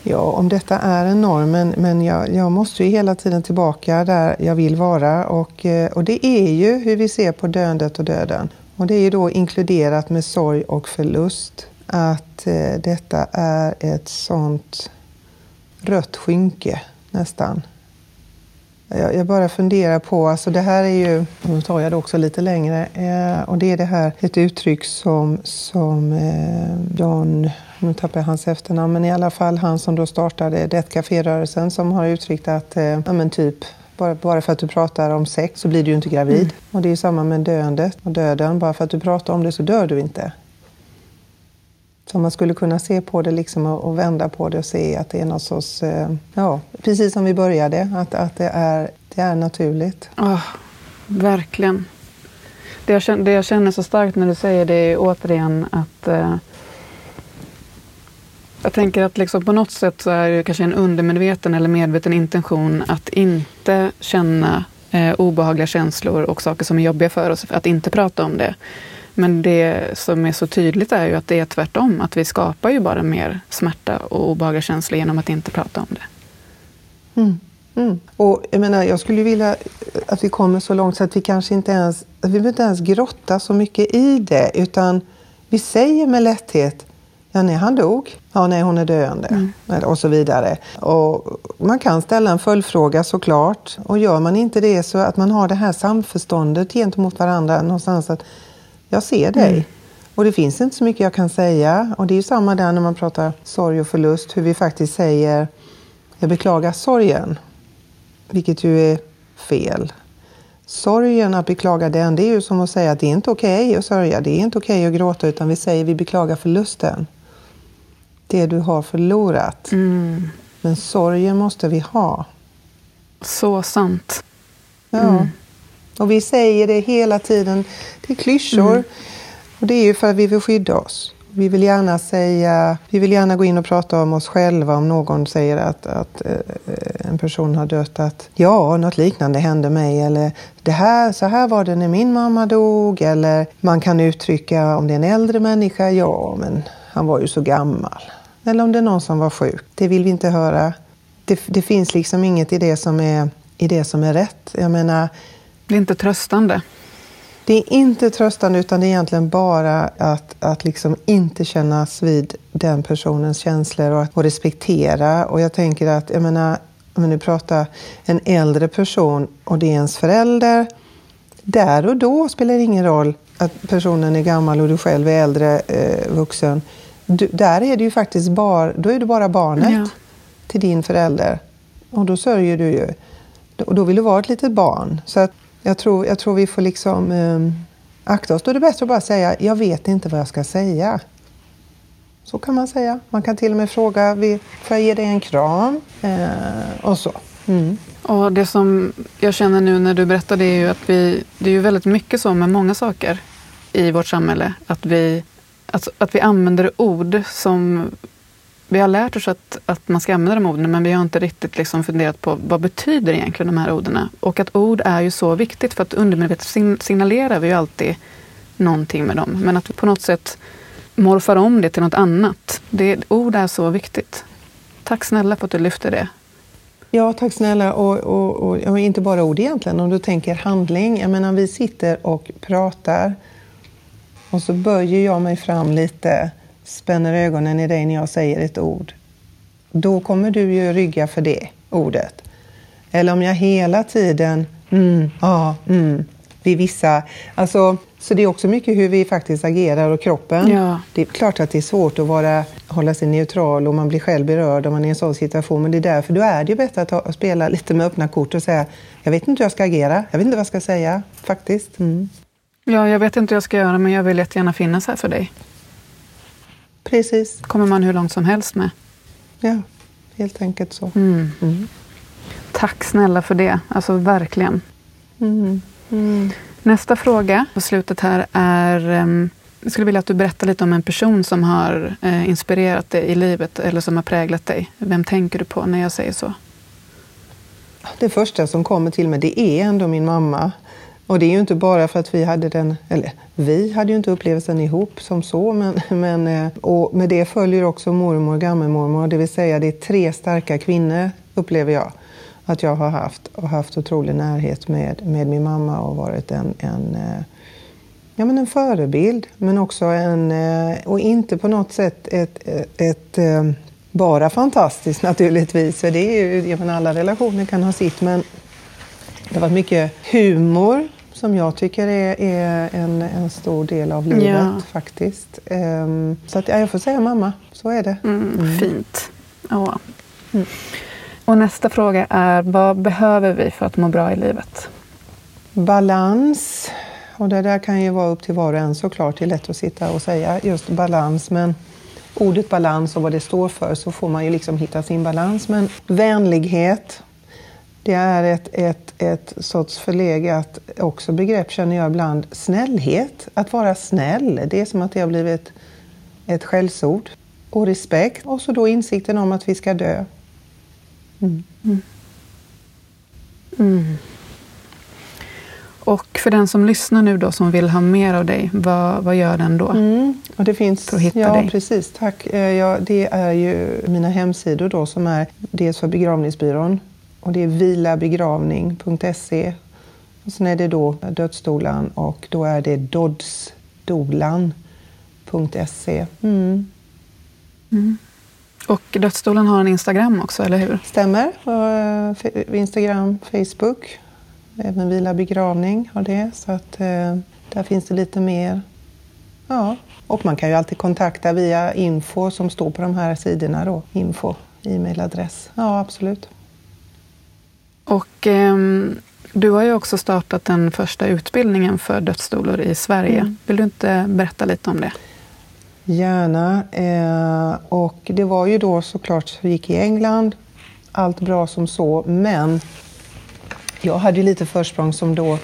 Ja, om detta är en norm, men, men jag, jag, måste ju hela tiden tillbaka där jag vill vara och, eh, och det är ju hur vi ser på döendet och döden. Och det är ju då inkluderat med sorg och förlust att eh, detta är ett sånt rött skynke nästan. Jag, jag, bara funderar på, alltså det här är ju, nu tar jag det också lite längre, eh, och det är det här, ett uttryck som, som eh, John, nu tappar jag hans efternamn, men i alla fall han som då startade Death Café-rörelsen som har uttryckt att, eh, ja men typ, bara, bara för att du pratar om sex så blir du ju inte gravid. Mm. Och det är samma med döendet och döden, bara för att du pratar om det så dör du inte. Så man skulle kunna se på det liksom och vända på det och se att det är något sorts, eh, ja, precis som vi började, att, att det, är, det är naturligt. Oh, verkligen. Det jag, känner, det jag känner så starkt när du säger det är återigen att eh, jag tänker att liksom på något sätt så är det kanske en undermedveten eller medveten intention att inte känna eh, obehagliga känslor och saker som är jobbiga för oss, att inte prata om det. Men det som är så tydligt är ju att det är tvärtom, att vi skapar ju bara mer smärta och obehagliga känslor genom att inte prata om det. Mm. Mm. Och jag, menar, jag skulle vilja att vi kommer så långt så att vi kanske inte ens, att vi inte ens grotta så mycket i det, utan vi säger med lätthet Ja, nej, han dog. Ja, nej, hon är döende. Mm. Och så vidare. Och man kan ställa en följdfråga såklart. Och gör man inte det så att man har det här samförståndet gentemot varandra någonstans. att jag ser dig. Mm. Och det finns inte så mycket jag kan säga. Och det är ju samma där när man pratar sorg och förlust, hur vi faktiskt säger jag beklagar sorgen. Vilket ju är fel. Sorgen, att beklaga den, det är ju som att säga att det är inte okej okay att sörja, det är inte okej okay att gråta, utan vi säger vi beklagar förlusten. Det du har förlorat. Mm. Men sorgen måste vi ha. Så sant. Ja. Mm. Och vi säger det hela tiden. Det är klyschor. Mm. Och det är ju för att vi vill skydda oss. Vi vill gärna säga, vi vill gärna gå in och prata om oss själva om någon säger att, att eh, en person har dött. Att ja, något liknande hände mig. Eller det här, så här var det när min mamma dog. Eller man kan uttrycka om det är en äldre människa. Ja, men han var ju så gammal. Eller om det är någon som var sjuk. Det vill vi inte höra. Det, det finns liksom inget i det som är, i det som är rätt. Jag menar, det är inte tröstande. Det är inte tröstande utan det är egentligen bara att, att liksom inte kännas vid den personens känslor och, och respektera. Och jag tänker att, jag menar, om nu pratar en äldre person och det är ens förälder. Där och då spelar det ingen roll att personen är gammal och du själv är äldre eh, vuxen. Du, där är det ju faktiskt bara, då är du bara barnet ja. till din förälder. Och då sörjer du ju. Och då vill du vara ett litet barn. Så att jag tror, jag tror vi får liksom eh, akta oss. Då är det bättre att bara säga, jag vet inte vad jag ska säga. Så kan man säga. Man kan till och med fråga, får jag ge dig en kram? Eh, och så. Mm. Och det som jag känner nu när du berättar det är ju att vi, det är ju väldigt mycket så med många saker i vårt samhälle. Att vi, att, att vi använder ord som vi har lärt oss att, att man ska använda de orden men vi har inte riktigt liksom funderat på vad betyder egentligen de här orden? Och att ord är ju så viktigt för att undermedvetet signalerar vi ju alltid någonting med dem. Men att vi på något sätt morfar om det till något annat. Det, ord är så viktigt. Tack snälla för att du lyfter det. Ja, tack snälla. Och, och, och, och inte bara ord egentligen, om du tänker handling. Jag menar, vi sitter och pratar och så böjer jag mig fram lite spänner ögonen i dig när jag säger ett ord, då kommer du ju rygga för det ordet. Eller om jag hela tiden, mm, ja, mm, vid vissa... Alltså, så det är också mycket hur vi faktiskt agerar och kroppen. Ja. Det är klart att det är svårt att vara, hålla sig neutral och man blir själv berörd om man är i en sån situation. Men det är därför då är det ju bättre att, ta, spela lite med öppna kort och säga jag vet inte hur jag ska agera, jag vet inte vad jag ska säga faktiskt. Mm. Ja, jag vet inte hur jag ska göra men jag vill jättegärna finnas här för dig. Precis. kommer man hur långt som helst med. Ja, helt enkelt så. Mm. Mm. Tack snälla för det. Alltså verkligen. Mm. Mm. Nästa fråga på slutet här är ehm, jag skulle vilja att du berättar lite om en person som har eh, inspirerat dig i livet eller som har präglat dig. Vem tänker du på när jag säger så? Det första som kommer till mig det är ändå min mamma. Och det är ju inte bara för att vi hade den, eller vi hade ju inte upplevelsen ihop som så, men, (laughs) men eh, och med det följer också mormor och gammelmormor, det vill säga det är tre starka kvinnor upplever jag att jag har haft och haft otrolig närhet med, med min mamma och varit en, en, eh, ja, men en förebild, men också en, eh, och inte på något sätt ett, ett, ett bara fantastiskt naturligtvis, för det är ju, jag menar, alla relationer kan ha sitt, men det har varit mycket humor som jag tycker är, är en, en stor del av livet Ja. faktiskt. Ehm, så att, ja, jag får säga mamma, så är det. Mm, Fint. Ja. Och nästa fråga är, vad behöver vi för att må bra i livet? Balans, och det där kan ju vara upp till var och en såklart. Det är lätt att sitta och säga just balans, men ordet balans och vad det står för så får man ju liksom hitta sin balans. Men vänlighet, det är ett, ett, ett sorts förlegat också begrepp känner jag ibland. Snällhet, att vara snäll, det är som att det har blivit ett skällsord. Och respekt, och så då insikten om att vi ska dö. Och för den som lyssnar nu då som vill ha mer av dig, vad, vad gör den då? Mm, och det finns, För att hitta ja, dig. precis. Tack. Eh, Ja, det är ju mina hemsidor då som är dels för begravningsbyrån och det är vilabegravning.se. Och sen är det då dödsstolan och då är det doddsdolan.se. Mm. Och Dödsstolen har en Instagram också, eller hur? Stämmer. Eh, Instagram, Facebook. Även Vila begravning har det. Så att eh, där finns det lite mer. Ja, och man kan ju alltid kontakta via info som står på de här sidorna då. Info, e-mailadress. Ja, absolut. Och ehm, du har ju också startat den första utbildningen för dödsstolar i Sverige. Vill du inte berätta lite om det? Gärna. Eh, och det var ju då såklart, vi gick i England, allt bra som så, men jag hade ju lite försprång som då,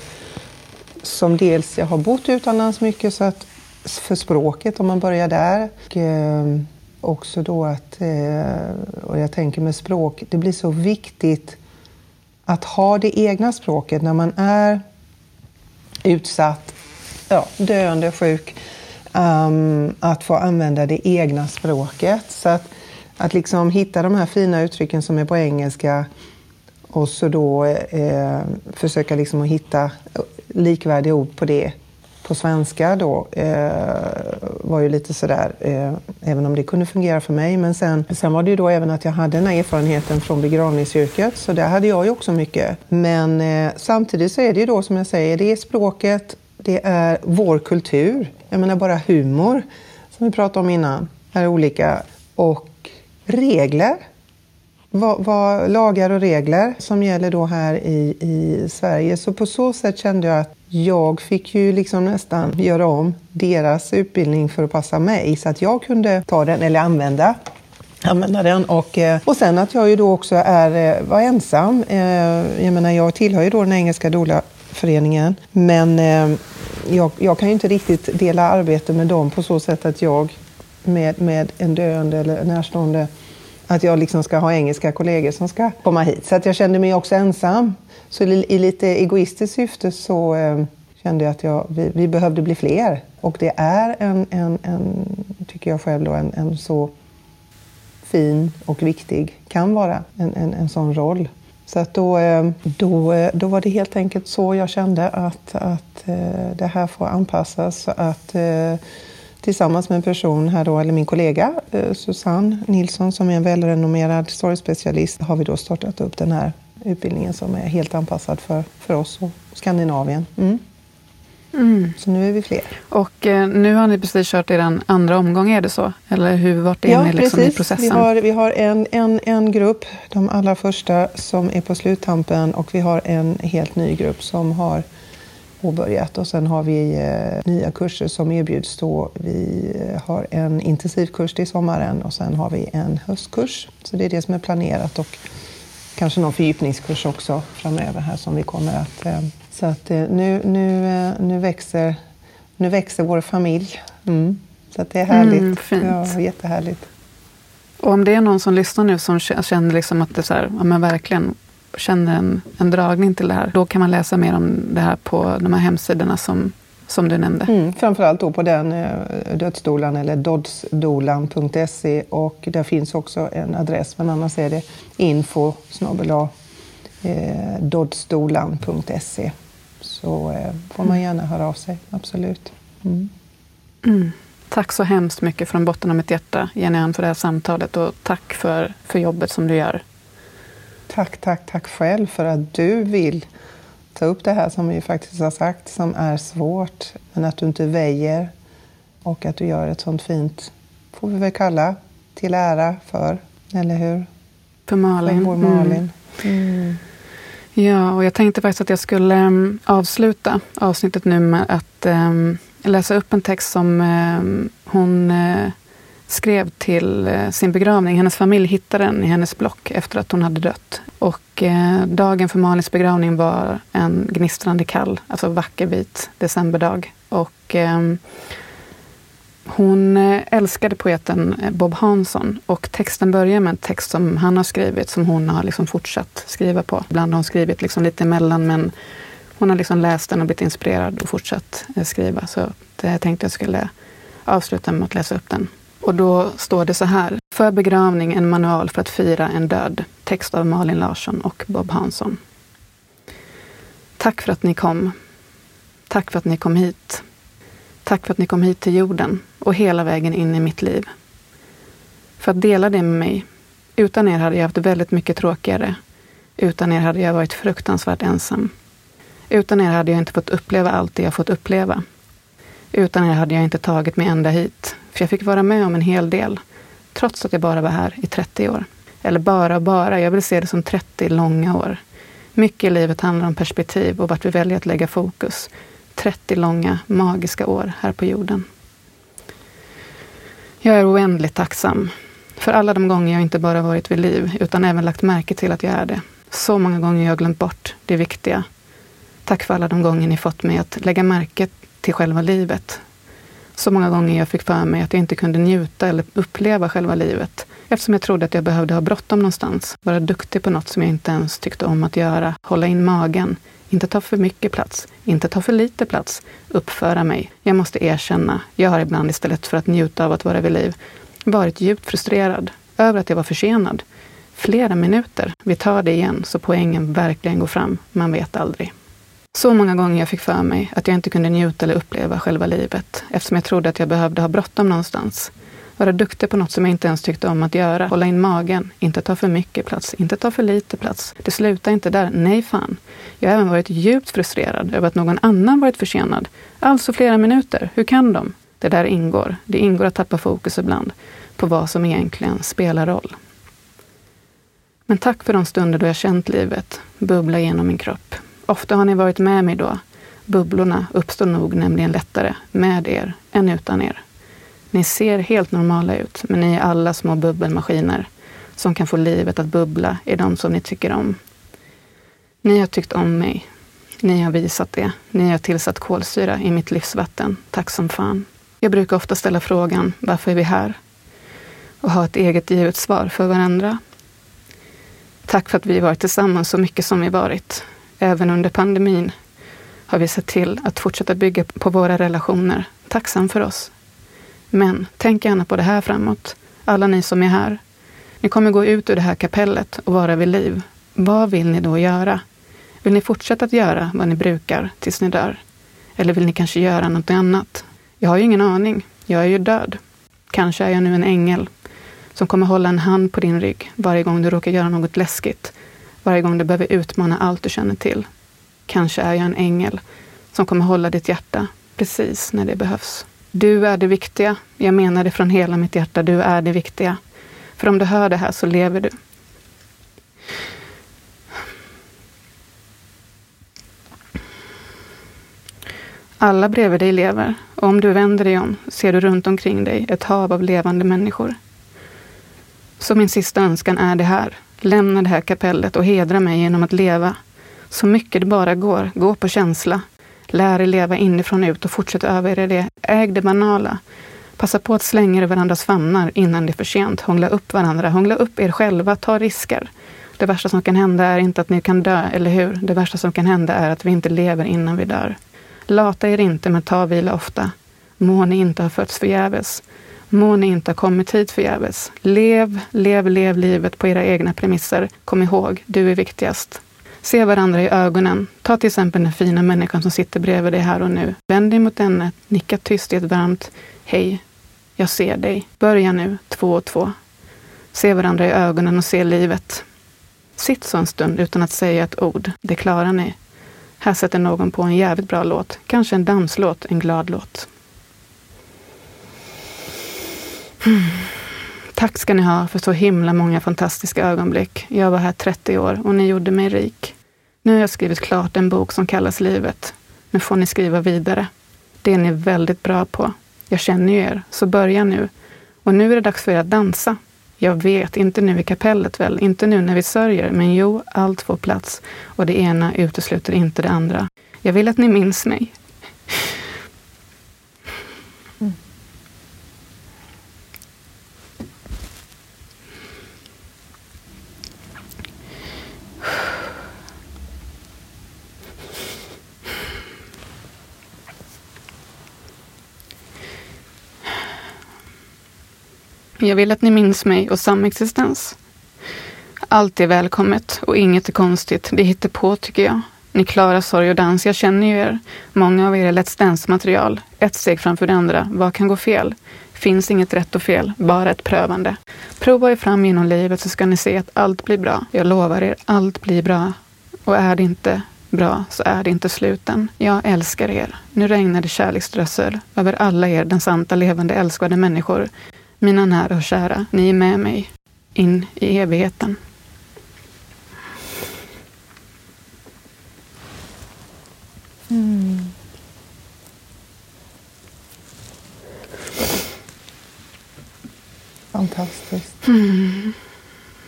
som dels, jag har bott utomlands mycket så att för språket om man börjar där. Och, eh, också då att, eh, och jag tänker med språk, det blir så viktigt att ha det egna språket när man är utsatt, ja, döende, sjuk, um, att få använda det egna språket. Så att, att liksom hitta de här fina uttrycken som är på engelska och så då eh, försöka liksom att hitta likvärdiga ord på det på svenska då eh, var ju lite sådär, eh, även om det kunde fungera för mig. Men sen, sen var det ju då även att jag hade den här erfarenheten från begravningsyrket, så där hade jag ju också mycket. Men eh, samtidigt så är det ju då som jag säger, det är språket, det är vår kultur. Jag menar bara humor, som vi pratade om innan, är olika. Och regler vad, vad, lagar och regler som gäller då här i, i Sverige. Så på så sätt kände jag att jag fick ju liksom nästan göra om deras utbildning för att passa mig så att jag kunde ta den eller använda använda den. Och, eh, och sen att jag ju då också är, eh, var ensam. Eh, jag menar, jag tillhör ju då den engelska dola-föreningen, Men jag, jag kan ju inte riktigt dela arbete med dem på så sätt att jag med, med en döende eller närstående att jag liksom ska ha engelska kollegor som ska komma hit. Så att jag kände mig också ensam. Så i lite egoistiskt syfte så eh, kände jag att jag, vi, vi behövde bli fler. Och det är en, en, en tycker jag själv, då, en, en så fin och viktig, kan vara, en, en, en sån roll. Så att då, eh, då, eh, då var det helt enkelt så jag kände att, att eh, det här får anpassas. Så att eh, tillsammans med en person här då, eller min kollega eh, Susanne Nilsson som är en välrenommerad sorgspecialist har vi då startat upp den här utbildningen som är helt anpassad för, för oss och Skandinavien. Mm. Så nu är vi fler. Och eh, nu har ni precis kört er andra omgång, är det så? Eller hur, vart är ni liksom i processen? Vi har, vi har en, en, en grupp, de allra första, som är på sluttampen och vi har en helt ny grupp som har påbörjat. Och sen har vi eh, nya kurser som erbjuds då. Vi eh, har en intensivkurs till sommaren och sen har vi en höstkurs. Så det är det som är planerat och kanske någon fördjupningskurs också framöver här som vi kommer att... Eh, så att nu, nu, nu, växer, nu växer vår familj. Mm. Så att det är härligt. Mm, fint. Ja, jättehärligt. Och om det är någon som lyssnar nu som känner liksom att det så här, ja, men verkligen känner en, en dragning till det här, då kan man läsa mer om det här på de här hemsidorna som, som du nämnde. Mm, framförallt då på den eh, dödsdolan eller dodsdolan.se och där finns också en adress men annars är det info eh, dodsdolan.se så eh, får man gärna höra av sig, absolut. Mm. Mm. Tack så hemskt mycket från botten av mitt hjärta, Jenny Ann, för det här samtalet och tack för, för jobbet som du gör. Tack, tack, tack själv för att du vill ta upp det här som vi faktiskt har sagt, som är svårt, men att du inte väjer och att du gör ett sånt fint, får vi väl kalla, till ära för, eller hur? För Malin. För vår Malin. Mm. Mm. Ja, och jag tänkte faktiskt att jag skulle um, avsluta avsnittet nu med att um, läsa upp en text som um, hon uh, skrev till eh, sin begravning. Hennes familj hittade den i hennes block efter att hon hade dött. Och eh, dagen för Malins begravning var en gnistrande kall, alltså vacker vit decemberdag. Och ehm, hon eh, älskade poeten Bob Hansson och texten börjar med en text som han har skrivit, som hon har liksom fortsatt skriva på. Ibland har hon skrivit liksom lite emellan, men hon har liksom läst den och blivit inspirerad och fortsatt skriva. Så det jag tänkte jag skulle avsluta med att läsa upp den. Och då står det så här. För begravning, en manual för att fira en död. Text av Malin Larsson och Bob Hansson. Tack för att ni kom. Tack för att ni kom hit. Tack för att ni kom hit till jorden och hela vägen in i mitt liv. För att dela det med mig. Utan er hade jag haft väldigt mycket tråkigare. Utan er hade jag varit fruktansvärt ensam. Utan er hade jag inte fått uppleva allt det jag fått uppleva. Utan er hade jag inte tagit mig ända hit, för jag fick vara med om en hel del, trots att jag bara var här i 30 år. Eller bara och bara, jag vill se det som 30 långa år. Mycket i livet handlar om perspektiv och vart vi väljer att lägga fokus. 30 långa, magiska år här på jorden. Jag är oändligt tacksam för alla de gånger jag inte bara varit vid liv, utan även lagt märke till att jag är det. Så många gånger jag glömt bort det viktiga. Tack för alla de gånger ni fått mig att lägga märke till själva livet. Så många gånger jag fick för mig att jag inte kunde njuta eller uppleva själva livet eftersom jag trodde att jag behövde ha bråttom någonstans, vara duktig på något som jag inte ens tyckte om att göra, hålla in magen, inte ta för mycket plats, inte ta för lite plats, uppföra mig. Jag måste erkänna, jag har ibland istället för att njuta av att vara vid liv, varit djupt frustrerad över att jag var försenad. Flera minuter. Vi tar det igen så poängen verkligen går fram. Man vet aldrig. Så många gånger jag fick för mig att jag inte kunde njuta eller uppleva själva livet eftersom jag trodde att jag behövde ha bråttom någonstans. Vara duktig på något som jag inte ens tyckte om att göra. Hålla in magen. Inte ta för mycket plats. Inte ta för lite plats. Det slutar inte där. Nej fan. Jag har även varit djupt frustrerad över att någon annan varit försenad. Alltså flera minuter. Hur kan de? Det där ingår. Det ingår att tappa fokus ibland på vad som egentligen spelar roll. Men tack för de stunder då jag känt livet bubbla genom min kropp. Ofta har ni varit med mig då. Bubblorna uppstår nog nämligen lättare med er än utan er. Ni ser helt normala ut, men ni är alla små bubbelmaskiner som kan få livet att bubbla i de som ni tycker om. Ni har tyckt om mig. Ni har visat det. Ni har tillsatt kolsyra i mitt livsvatten. Tack som fan. Jag brukar ofta ställa frågan, varför är vi här? Och ha ett eget givet svar för varandra. Tack för att vi varit tillsammans så mycket som vi varit. Även under pandemin har vi sett till att fortsätta bygga på våra relationer. Tacksam för oss. Men tänk gärna på det här framåt. Alla ni som är här. Ni kommer gå ut ur det här kapellet och vara vid liv. Vad vill ni då göra? Vill ni fortsätta att göra vad ni brukar tills ni dör? Eller vill ni kanske göra något annat? Jag har ju ingen aning. Jag är ju död. Kanske är jag nu en ängel som kommer hålla en hand på din rygg varje gång du råkar göra något läskigt. Varje gång du behöver utmana allt du känner till. Kanske är jag en ängel som kommer hålla ditt hjärta precis när det behövs. Du är det viktiga. Jag menar det från hela mitt hjärta. Du är det viktiga. För om du hör det här så lever du. Alla bredvid dig lever och om du vänder dig om ser du runt omkring dig ett hav av levande människor. Så min sista önskan är det här. Lämna det här kapellet och hedra mig genom att leva. Så mycket det bara går. Gå på känsla. Lär er leva inifrån ut och fortsätt öva er i det. Äg det banala. Passa på att slänga er i varandras famnar innan det är för sent. Hångla upp varandra. Hångla upp er själva. Ta risker. Det värsta som kan hända är inte att ni kan dö, eller hur? Det värsta som kan hända är att vi inte lever innan vi dör. Lata er inte, men ta vila ofta. Må ni inte ha fötts förgäves. Må ni inte ha kommit hit förgäves. Lev, lev, lev livet på era egna premisser. Kom ihåg, du är viktigast. Se varandra i ögonen. Ta till exempel den fina människan som sitter bredvid dig här och nu. Vänd dig mot henne, nicka tyst i ett varmt Hej, jag ser dig. Börja nu, två och två. Se varandra i ögonen och se livet. Sitt så en stund utan att säga ett ord. Det klarar ni. Här sätter någon på en jävligt bra låt. Kanske en danslåt, en glad låt. Mm. Tack ska ni ha för så himla många fantastiska ögonblick. Jag var här 30 år och ni gjorde mig rik. Nu har jag skrivit klart en bok som kallas Livet. Nu får ni skriva vidare. Det är ni väldigt bra på. Jag känner ju er, så börja nu. Och nu är det dags för er att dansa. Jag vet, inte nu i kapellet väl, inte nu när vi sörjer, men jo, allt får plats och det ena utesluter inte det andra. Jag vill att ni minns mig. Jag vill att ni minns mig och samexistens. Allt är välkommet och inget är konstigt. Det hittar på tycker jag. Ni klarar sorg och dans, jag känner ju er. Många av er är Let's Dance-material. Ett steg framför det andra. Vad kan gå fel? Finns inget rätt och fel, bara ett prövande. Prova er fram genom livet så ska ni se att allt blir bra. Jag lovar er, allt blir bra. Och är det inte bra så är det inte sluten. Jag älskar er. Nu regnar det kärleksdrössel över alla er, den santa, levande, älskade människor mina nära och kära, ni är med mig in i evigheten. Mm. Fantastiskt. Mm.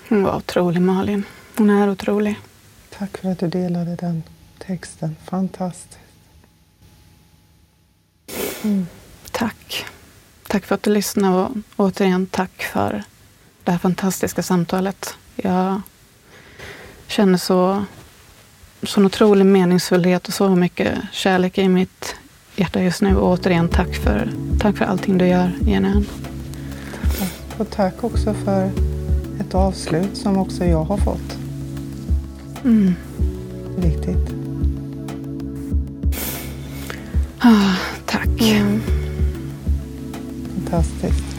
Hon var otrolig, Malin. Hon är otrolig. Tack för att du delade den texten. Fantastiskt. Mm. Tack. Tack för att du lyssnade och återigen tack för det här fantastiska samtalet. Jag känner så, sån otrolig meningsfullhet och så mycket kärlek i mitt hjärta just nu. Och återigen tack för, tack för allting du gör, Jenny Och tack också för ett avslut som också jag har fått. Mm. Viktigt. Ah. podcast ist.